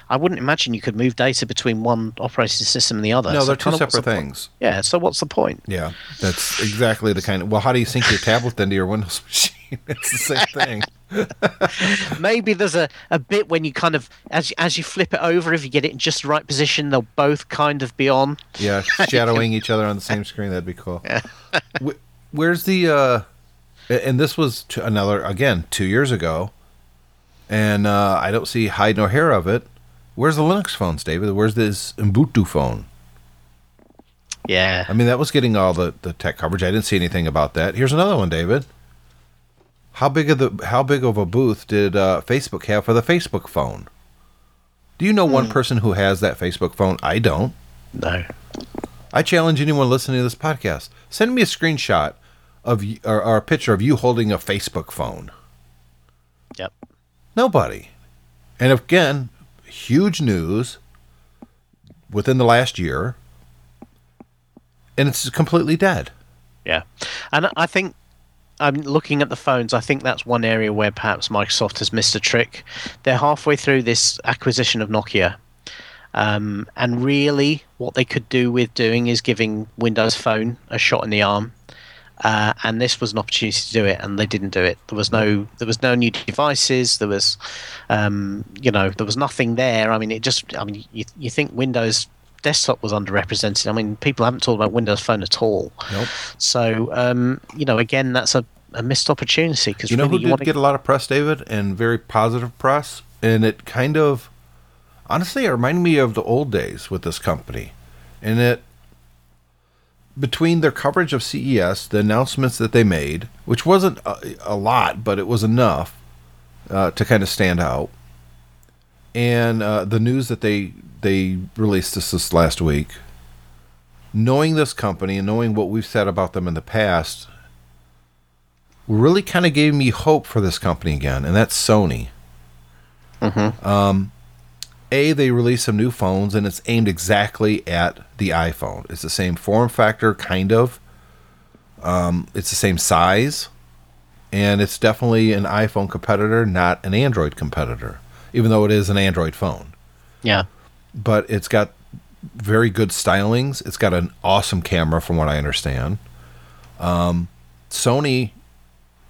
I wouldn't imagine you could move data between one operating system and the other. No, So they're two separate things. Yeah, so what's the point? Yeah, that's exactly the kind of. Well, how do you sync your tablet then to your Windows [laughs] machine? It's the same thing. [laughs] Maybe there's a, a bit when you kind of as as you flip it over, if you get it in just the right position, they'll both kind of be on. Yeah, [laughs] shadowing each other on the same screen. That'd be cool. [laughs] Wh- Where's the? uh And this was another again two years ago, and uh I don't see hide nor hair of it. Where's the Linux phones, David? Where's this Ubuntu phone? Yeah. I mean, that was getting all the, the tech coverage. I didn't see anything about that. Here's another one, David. How big of the how big of a booth did uh, Facebook have for the Facebook phone? Do you know one person who has that Facebook phone? I don't. No. I challenge anyone listening to this podcast. Send me a screenshot of or, or a picture of you holding a Facebook phone. Yep. Nobody. And again, huge news within the last year, and it's completely dead. Yeah, and I think I'm looking at the phones. I think that's one area where perhaps Microsoft has missed a trick. They're halfway through this acquisition of Nokia, um, and really, what they could do with doing is giving Windows Phone a shot in the arm. Uh, and this was an opportunity to do it, and they didn't do it. There was no, there was no new devices. There was, um, you know, there was nothing there. I mean, it just, I mean, you, you think Windows desktop was underrepresented. I mean, people haven't talked about Windows Phone at all. Nope. So, um, you know, again, that's a, a missed opportunity because You know really who did want to get a lot of press, David, and very positive press, and it kind of, honestly, it reminded me of the old days with this company, and it between their coverage of CES, the announcements that they made, which wasn't a, a lot, but it was enough uh, to kind of stand out, and uh, the news that they they released this this last week. Knowing this company and knowing what we've said about them in the past, really kind of gave me hope for this company again, and that's Sony. Um, a, they released some new phones, and it's aimed exactly at the iPhone. It's the same form factor, kind of. Um, it's the same size, and it's definitely an iPhone competitor, not an Android competitor, even though it is an Android phone. yeah, But it's got very good stylings. It's got an awesome camera, from what I understand. Um, Sony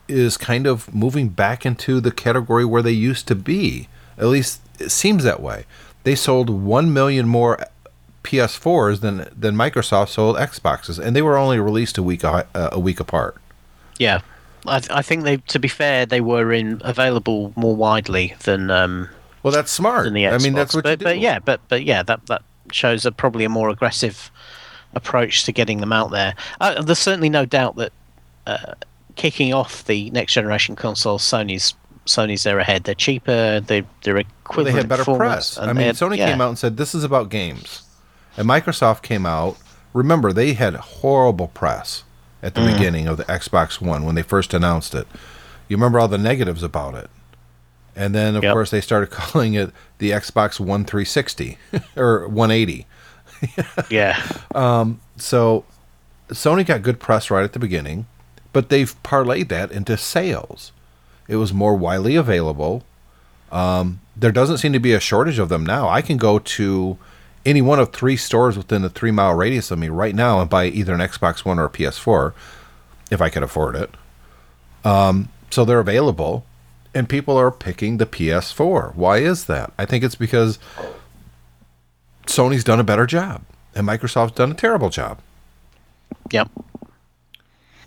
is kind of moving back into the category where they used to be. At least it seems that way. They sold 1 million more PS4s than than Microsoft sold Xboxes and they were only released a week a, a week apart. yeah. I, I think they, to be fair, they were in available more widely than um, Well, that's smart. than the Xbox. I mean, that's what but, you do. but yeah, but but yeah, that that shows a probably a more aggressive approach to getting them out there. Uh, there's certainly no doubt that uh, kicking off the next generation console, Sony's Sony's there ahead. They're cheaper. They they're Well, equivalent. they had better press. I mean, had- Sony yeah. came out and said this is about games, and Microsoft came out. Remember, they had horrible press at the Mm. beginning of the Xbox One when they first announced it. You remember all the negatives about it, and then of Yep. course they started [laughs] calling it the Xbox One 360 [laughs] or 180. Yeah, [laughs] So Sony got good press right at the beginning, but they've parlayed that into sales. It was more widely available. Um, there doesn't seem to be a shortage of them now. I can go to any one of three stores within a three mile radius of me right now and buy either an Xbox One or a PS4 if I can afford it. Um, so they're available, and people are picking the PS4. Why is that? I think it's because Sony's done a better job and Microsoft's done a terrible job. yep.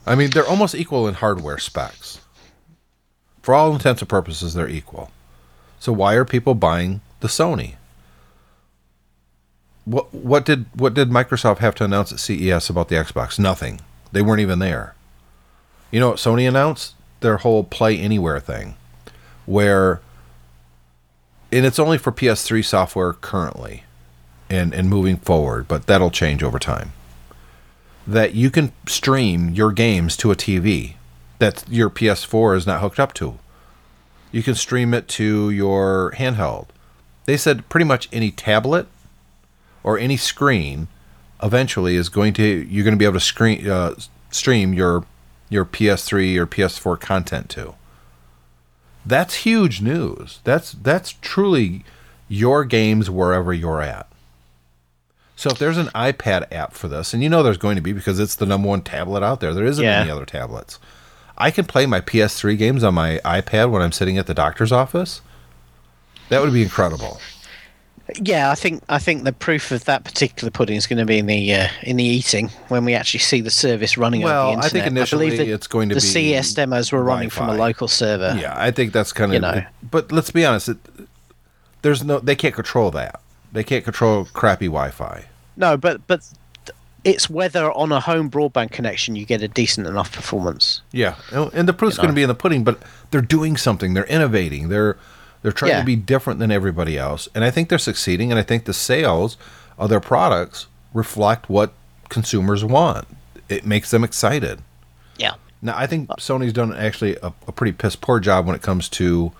I mean, they're almost equal in hardware specs. For all intents and purposes, they're equal. So why are people buying the Sony? What what did what did Microsoft have to announce at CES about the Xbox? Nothing. They weren't even there. You know what Sony announced? Their whole Play Anywhere thing, where, and it's only for PS3 software currently, and and moving forward, but that'll change over time that you can stream your games to a TV that your PS4 is not hooked up to. You can stream it to your handheld. They said pretty much any tablet or any screen eventually is going to you're going to be able to screen uh, stream your your PS3 or PS4 content to. That's huge news. That's that's truly your games wherever you're at. So if there's an iPad app for this, and you know there's going to be because it's the number one tablet out there, there isn't Yeah. any other tablets. I can play my PS3 games on my iPad when I'm sitting at the doctor's office. That would be incredible. Yeah, I think I think the proof of that particular pudding is going to be in the uh, in the eating when we actually see the service running Well, the I think initially that it's going to be the be CES demos were running from a local server. Yeah, I think that's kind of. You know. but let's be honest. It, there's no. They can't control that. They can't control crappy Wi-Fi. No, but but it's whether on a home broadband connection you get a decent enough performance. Yeah, and the proof's You going to be in the pudding. But they're doing something. They're innovating. They're they're trying Yeah. to be different than everybody else, and I think they're succeeding. And I think the sales of their products reflect what consumers want. It makes them excited. Yeah. Now, I think Sony's done actually a, a pretty piss poor job when it comes to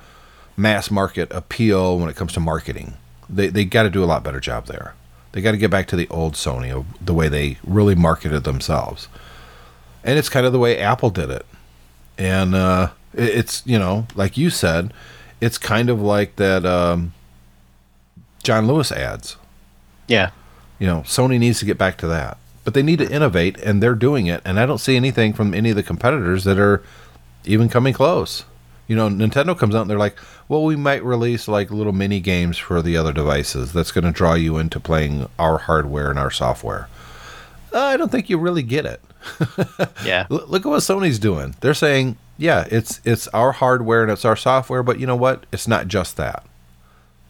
mass market appeal. When it comes to marketing, they they got to do a lot better job there. They got to get back to the old Sony of the way they really marketed themselves. and it's kind of the way Apple did it. And uh, it- it's you know, like you said, it's kind of like that um, John Lewis ads. Yeah. You know, Sony needs to get back to that, but they need to innovate, and they're doing it. And I don't see anything from any of the competitors that are even coming close. You know, Nintendo comes out and they're like, "Well, we might release like little mini games for the other devices that's going to draw you into playing our hardware and our software." I don't think you really get it. [laughs] Yeah. Look at what Sony's doing. They're saying, "Yeah, it's it's our hardware and it's our software, but you know what? It's not just that.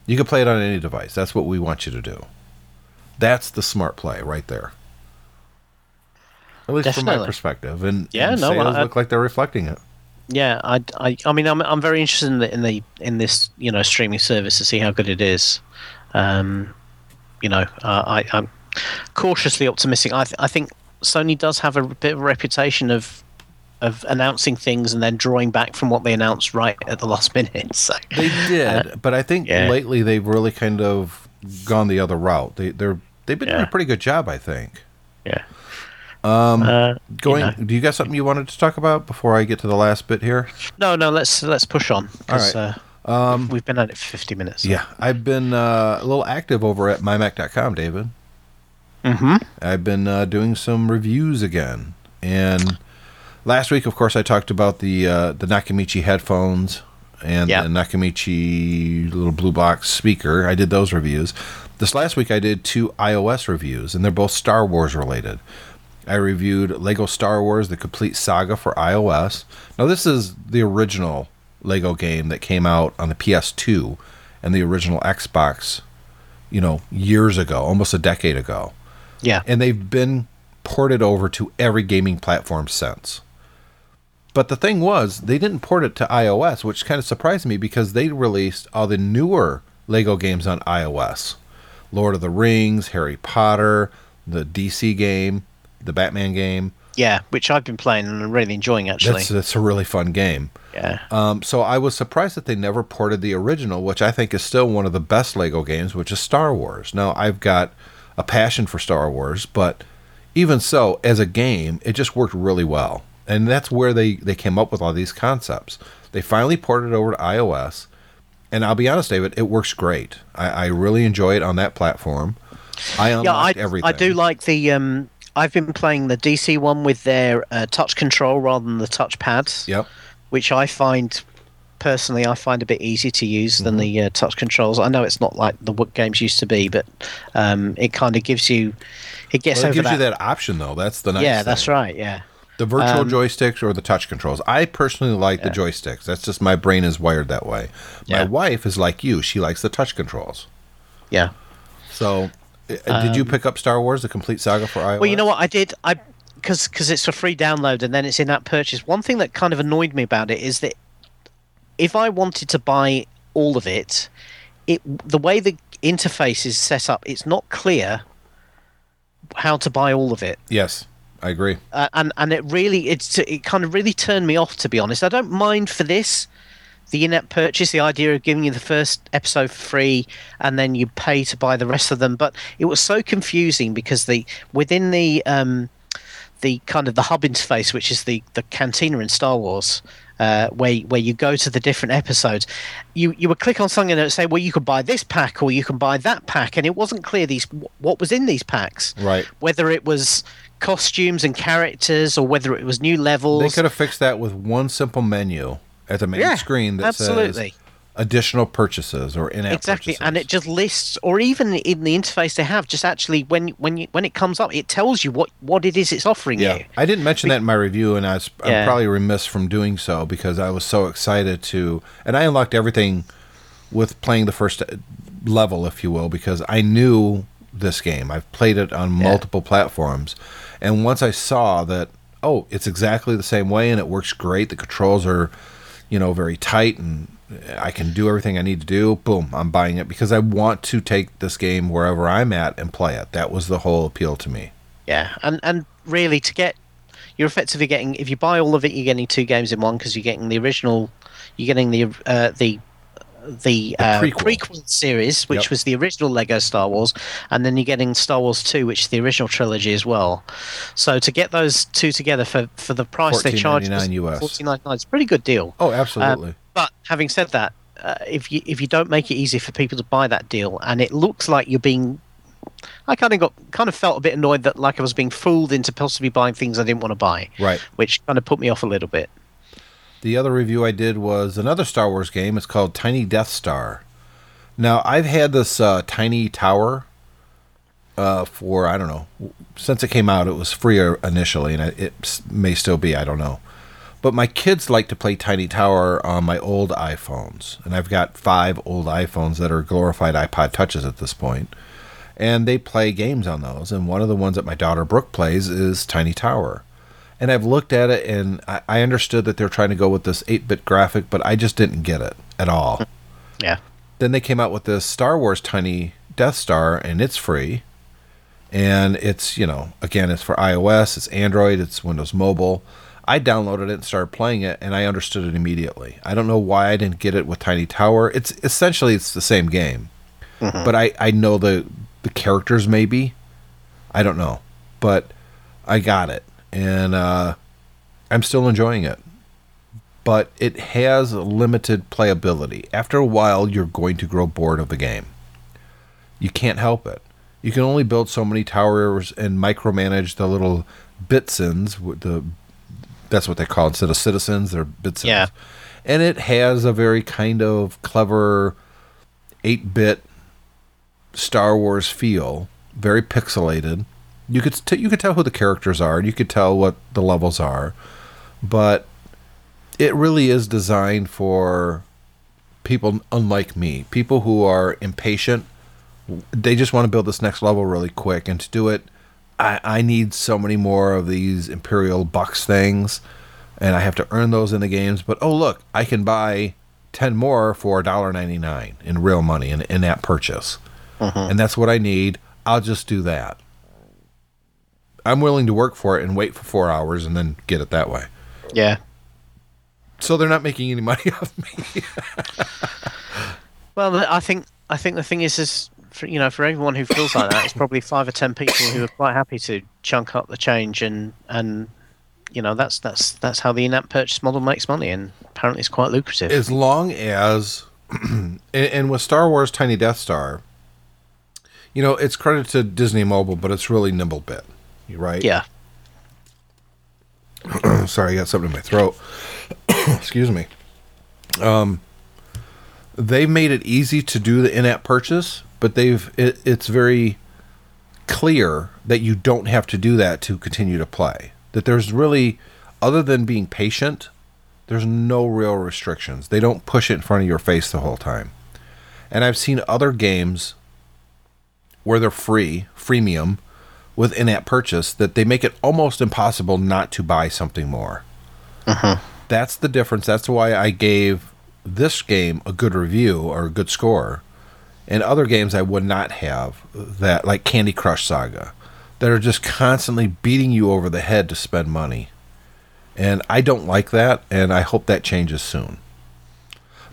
You can play it on any device. That's what we want you to do." That's the smart play right there. At least from my perspective, and Yeah, and no, sales I- look like they're reflecting it. Yeah, I, I, I mean, I'm, I'm very interested in the, in the in this you know streaming service to see how good it is. Um, you know, uh, I, I'm cautiously optimistic. I, th- I think Sony does have a bit of a reputation of of announcing things and then drawing back from what they announced right at the last [laughs] minute. So They did, but I think yeah. lately they've really kind of gone the other route. They they're they've been doing a pretty good job, I think. yeah, Um Going, know. do you got something you wanted to talk about before I get to the last bit here? no, no, let's let's push on. All right. Uh, we've- we've been at it for 50 minutes. so- Yeah, I've been uh, a little active over at mymac.com, David. Mm-hmm. I've been uh, doing some reviews again, and last week, of course, I talked about the uh, the Nakamichi headphones and Yeah. the Nakamichi little blue box speaker. I did those reviews. This last week, I did two iOS reviews, and they're both Star Wars related. I reviewed Lego Star Wars: The Complete Saga for iOS. Now, this is the original Lego game that came out on the PS2 and the original Xbox, you know, years ago, almost a decade ago Yeah. and they've been ported over to every gaming platform since. But the thing was, they didn't port it to iOS, which kind of surprised me because they released all the newer Lego games on iOS Lord of the Rings, Harry Potter, the DC game, the Batman game. Yeah, which I've been playing and I'm really enjoying actually. That's, that's a really fun game. yeah. Um, so I was surprised that they never ported the original, which I think is still one of the best Lego games, which is Star Wars. Now I've got a passion for Star Wars, but even so, as a game, it just worked really well, and that's where they they came up with all these concepts. They finally ported it over to iOS, and I'll be honest, David, it works great. I, I really enjoy it on that platform. I unlocked yeah, I, everything. I do like the. Um, I've been playing the DC one with their uh, touch control rather than the touch pads, Yep. which I find personally I find a bit easier to use than Mm-hmm. the uh, touch controls. I know it's not like the what games used to be, but um, it kind of gives you. It gets Well, it gives that. you that option though. That's the nice. yeah, thing. that's right. Yeah. The virtual Um, joysticks or the touch controls. I personally like the joysticks. That's just my brain is wired that way. My Yeah. wife is like you. She likes the touch controls. Yeah. So, uh, did you pick up Star Wars: The Complete Saga for iOS? Um, Well, you know what I did? I because because it's for free download and then it's in that purchase. One thing that kind of annoyed me about it is that if I wanted to buy all of it, it the way the interface is set up, it's not clear how to buy all of it. Yes, I agree. Uh, and and it really it's it kind of really turned me off to be honest. I don't mind for this the in-app purchase, the idea of giving you the first episode for free and then you pay to buy the rest of them, but it was so confusing because the within the um the kind of the hub interface, which is the the cantina in Star Wars. Uh, where where you go to the different episodes, you you would click on something and it would say, well, you could buy this pack or you can buy that pack, and it wasn't clear these what was in these packs Right. whether it was costumes and characters or whether it was new levels. They could have fixed that with one simple menu at the main Yeah, screen that absolutely. says additional purchases or in-app exactly, purchases. and it just lists, or even in the interface they have, just actually when when you when it comes up, it tells you what what it is it's offering Yeah, you. I didn't mention that in my review, and I was, I'm probably remiss from doing so because I was so excited to, and I unlocked everything with playing the first uh, level, if you will, because I knew this game. I've played it on multiple platforms, and once I saw that, oh, it's exactly the same way, and it works great. The controls are, you know, very tight, and I can do everything I need to do. Boom, I'm buying it because I want to take this game wherever I'm at and play it. That was the whole appeal to me. Yeah, and and really to get, you're effectively getting if you buy all of it, you're getting two games in one because you're getting the original, you're getting the uh, the the, uh, prequel. prequel. series, which Yep. was the original Lego Star Wars, and then you're getting Star Wars 2, which is the original trilogy as well. So to get those two together for, for the price they charge, $14.99 US. fourteen ninety nine, it's a pretty good deal. Oh, absolutely. But having said that, uh, if you if you don't make it easy for people to buy that deal, and it looks like you're being, I kind of got kind of felt a bit annoyed that like I was being fooled into possibly buying things I didn't want to buy, right. which kind of put me off a little bit. The other review I did was another Star Wars game. It's called Tiny Death Star. Now, I've had this uh, tiny tower uh, for, I don't know, since it came out, it was free initially, and it may still be, I don't know. But my kids like to play Tiny Tower on my old iPhones. And I've got five old iPhones that are glorified iPod Touches at this. And they play games on those. And one of the ones that my daughter Brooke plays is Tiny Tower. And I've looked at it and I, I understood that they're trying to go with this 8 bit graphic, but I just didn't get it at all. Hmm. Yeah. then they came out with this Star Wars Tiny Death Star, and it's free. And it's, you know, again, it's for iOS, it's Android, it's Windows Mobile. I downloaded it and started playing it, and I understood it immediately. I don't know why I didn't get it with Tiny Tower. It's essentially it's the same game, mm-hmm. but I I know the the characters maybe. I don't know, but I got it, and uh, I'm still enjoying it. But it has limited playability. After a while, you're going to grow bored of the game. You can't help it. You can only build so many towers and micromanage the little bitizens. with The that's what they call it. instead of citizens. They're bitizens. Yeah. And it has a very kind of clever, eight-bit Star Wars feel. Very pixelated. You could t- you could tell who the characters are. and You could tell what the levels are, but it really is designed for people unlike me, people who are impatient. They just want to build this next level really quick, and to do it, I, I need so many more of these Imperial Bucks things, and I have to earn those in the games. But oh look, I can buy ten more for $1.99 in real money in in that purchase, mm-hmm. and that's what I need. I'll just do that. I'm willing to work for it and wait for four hours and then get it that way. Yeah. So they're not making any [laughs] money off me. [laughs] Well, I think I think the thing is, is for, you know, for everyone who feels like that, it's probably five or ten people who are quite happy to chunk up the change, and and you know, that's that's that's how the in-app purchase model makes money, and apparently it's quite lucrative. as long as [clears throat] and, and with Star Wars Tiny Death Star, you know, it's credit to Disney Mobile, but it's really Nimblebit, right? yeah. [clears throat] Sorry, I got something in my throat. [coughs] Excuse me. Um, they made it easy to do the in-app purchase, but they've it, it's very clear that you don't have to do that to continue to play. That there's really, other than being patient, there's no real restrictions. They don't push it in front of your face the whole time. And I've seen other games where they're free, freemium, with in-app purchase that they make it almost impossible not to buy something more. Uh-huh. That's the difference. That's why I gave this game a good review or a good score. And other games I would not have that like Candy Crush Saga that are just constantly beating you over the head to spend money. And I don't like that and I hope that changes soon.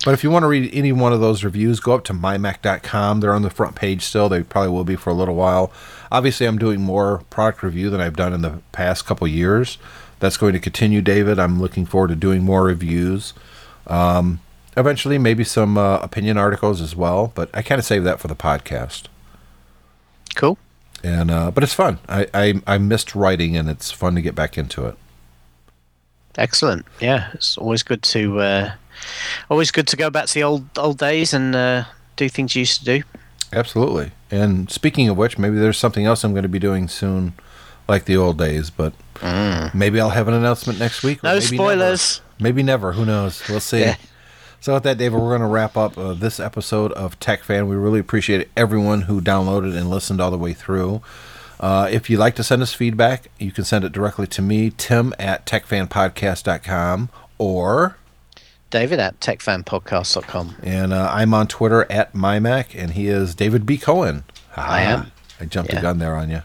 But if you want to read any one of those reviews, go up to mymac.com. They're on the front page still. They probably will be for a little while. Obviously, I'm doing more product review than I've done in the past couple years. That's going to continue, David. I'm looking forward to doing more reviews. Um, eventually, maybe some uh, opinion articles as well, but I kind of save that for the podcast. Cool. And uh, but it's fun. I, I I missed writing, and it's fun to get back into it. Excellent. Yeah, it's always good to uh, always good to go back to the old old days and uh, do things you used to do. Absolutely. And speaking of which, maybe there's something else I'm going to be doing soon, like the old days. But maybe I'll have an announcement next week. or No maybe spoilers. Never. Maybe never. Who knows? We'll see. Yeah. So with that, David, we're going to wrap up uh, this episode of Tech Fan. We really appreciate everyone who downloaded and listened all the way through. Uh, if you'd like to send us feedback, you can send it directly to me, Tim at techfanpodcast.com, or David at techfanpodcast.com. and uh, I'm on Twitter at mymac, and he is David B. Cohen. I am. I jumped the Yeah. gun there on you.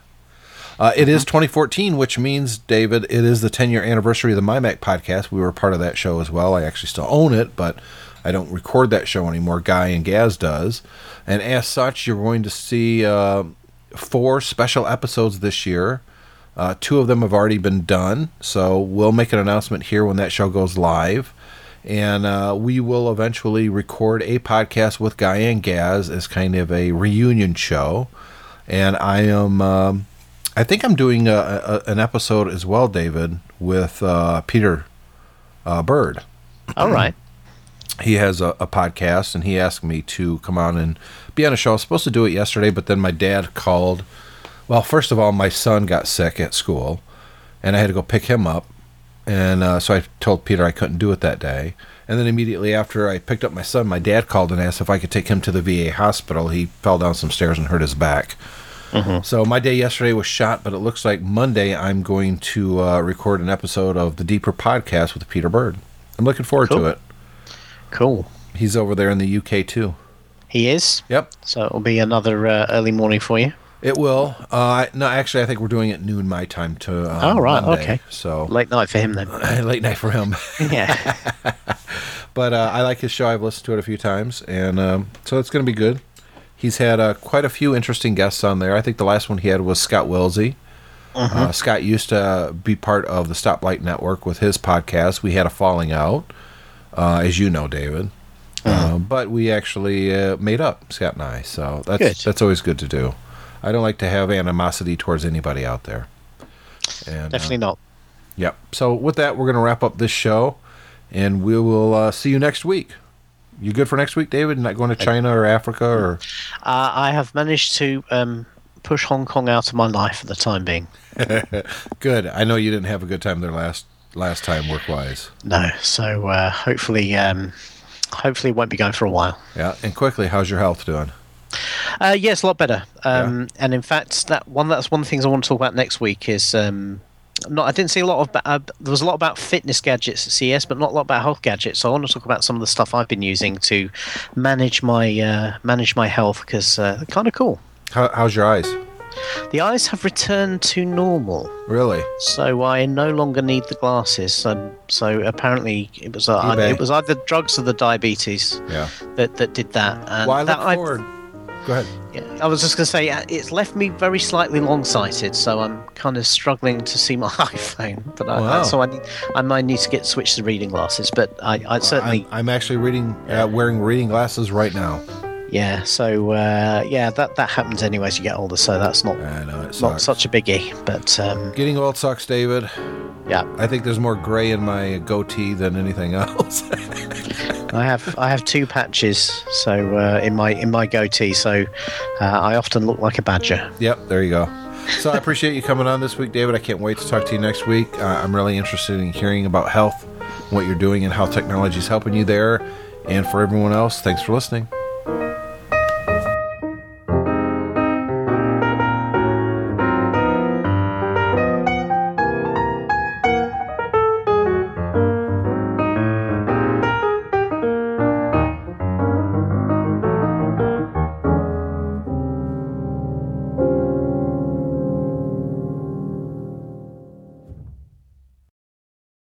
Uh, it is 2014, which means, David, it is the 10 year anniversary of the MyMac podcast. We were part of that show as well. I actually still own it, but I don't record that show anymore. Guy and Gaz does, and as such, you're going to see uh, four special episodes this year. Uh, two of them have already been done, so we'll make an announcement here when that show goes live. And uh, we will eventually record a podcast with Guy and Gaz as kind of a reunion show. And I am, um, I think I'm doing a, a, an episode as well, David, with uh, Peter uh, Bird. All right. He has a, a podcast, and he asked me to come on and be on a show. I was supposed to do it yesterday, but then my dad called. Well, first of all, my son got sick at school, and I had to go pick him up. And uh, so I told Peter I couldn't do it that day. And then immediately after I picked up my son, my dad called and asked if I could take him to the VA hospital. He fell down some stairs and hurt his back. So my day yesterday was shot, but it looks like Monday I'm going to uh, record an episode of the Deeper podcast with Peter Bird. I'm looking forward Cool. to it. Cool. He's over there in the UK too. He is. Yep, So it'll be another uh, early morning for you. It will. Uh, no, actually, I think we're doing it noon my time to. Uh, Oh, right, Monday, okay. So Late night for him then. [laughs] late night for him. [laughs] yeah. [laughs] but uh, I like his show. I've listened to it a few times, and um, so it's going to be good. He's had uh, quite a few interesting guests on there. I think the last one he had was Scott Wilsey. Uh, Scott used to be part of the Stoplight Network with his podcast. We had a falling out, uh, as you know, David. Uh, but we actually uh, made up, Scott and I. So that's Good. that's always good to do. I don't like to have animosity towards anybody out there. And, uh, Definitely not. Yep. So with that, we're going to wrap up this show, and we will uh, see you next week. You good for next week, David? Not going to China or Africa or? Uh, I have managed to um, push Hong Kong out of my life for the time being. [laughs] Good. I know you didn't have a good time there last last time work wise. No. So uh, hopefully, um, hopefully it won't be going for a while. Yeah. And quickly, how's your health doing? Uh, yes, a lot better. Um, And in fact, that one that's one of the things I want to talk about next week is. Um, not, I didn't see a lot of. Uh, there was a lot about fitness gadgets at CES, but not a lot about health gadgets. So I want to talk about some of the stuff I've been using to manage my uh, manage my health because uh, they're kind of cool. How, how's your eyes? The eyes have returned to normal, Really? so I no longer need the glasses. Um, so apparently, it was uh, it was either drugs or the diabetes Yeah. that, that did that. And Well, I that look forward. Go ahead. Yeah, I was just going to say uh, it's left me very slightly long-sighted, so I'm kind of struggling to see my [laughs] iPhone. But I, Wow. so I, need, I might need to get switched to reading glasses. But I, I certainly, I'm, I'm actually reading, uh, wearing reading glasses right now. Yeah. So uh, yeah, that that happens anyway as you get older. So that's not know not sucks. such a biggie. But um, Getting old sucks, David. yeah, I think there's more gray in my goatee than anything else. [laughs] I have I have two patches. So uh, in my in my goatee, so uh, I often look like a badger. Yep, there you go. So I appreciate you coming on this week, David. I can't wait to talk to you next week. Uh, I'm really interested in hearing about health, what you're doing, and how technology is helping you there. And for everyone else, thanks for listening.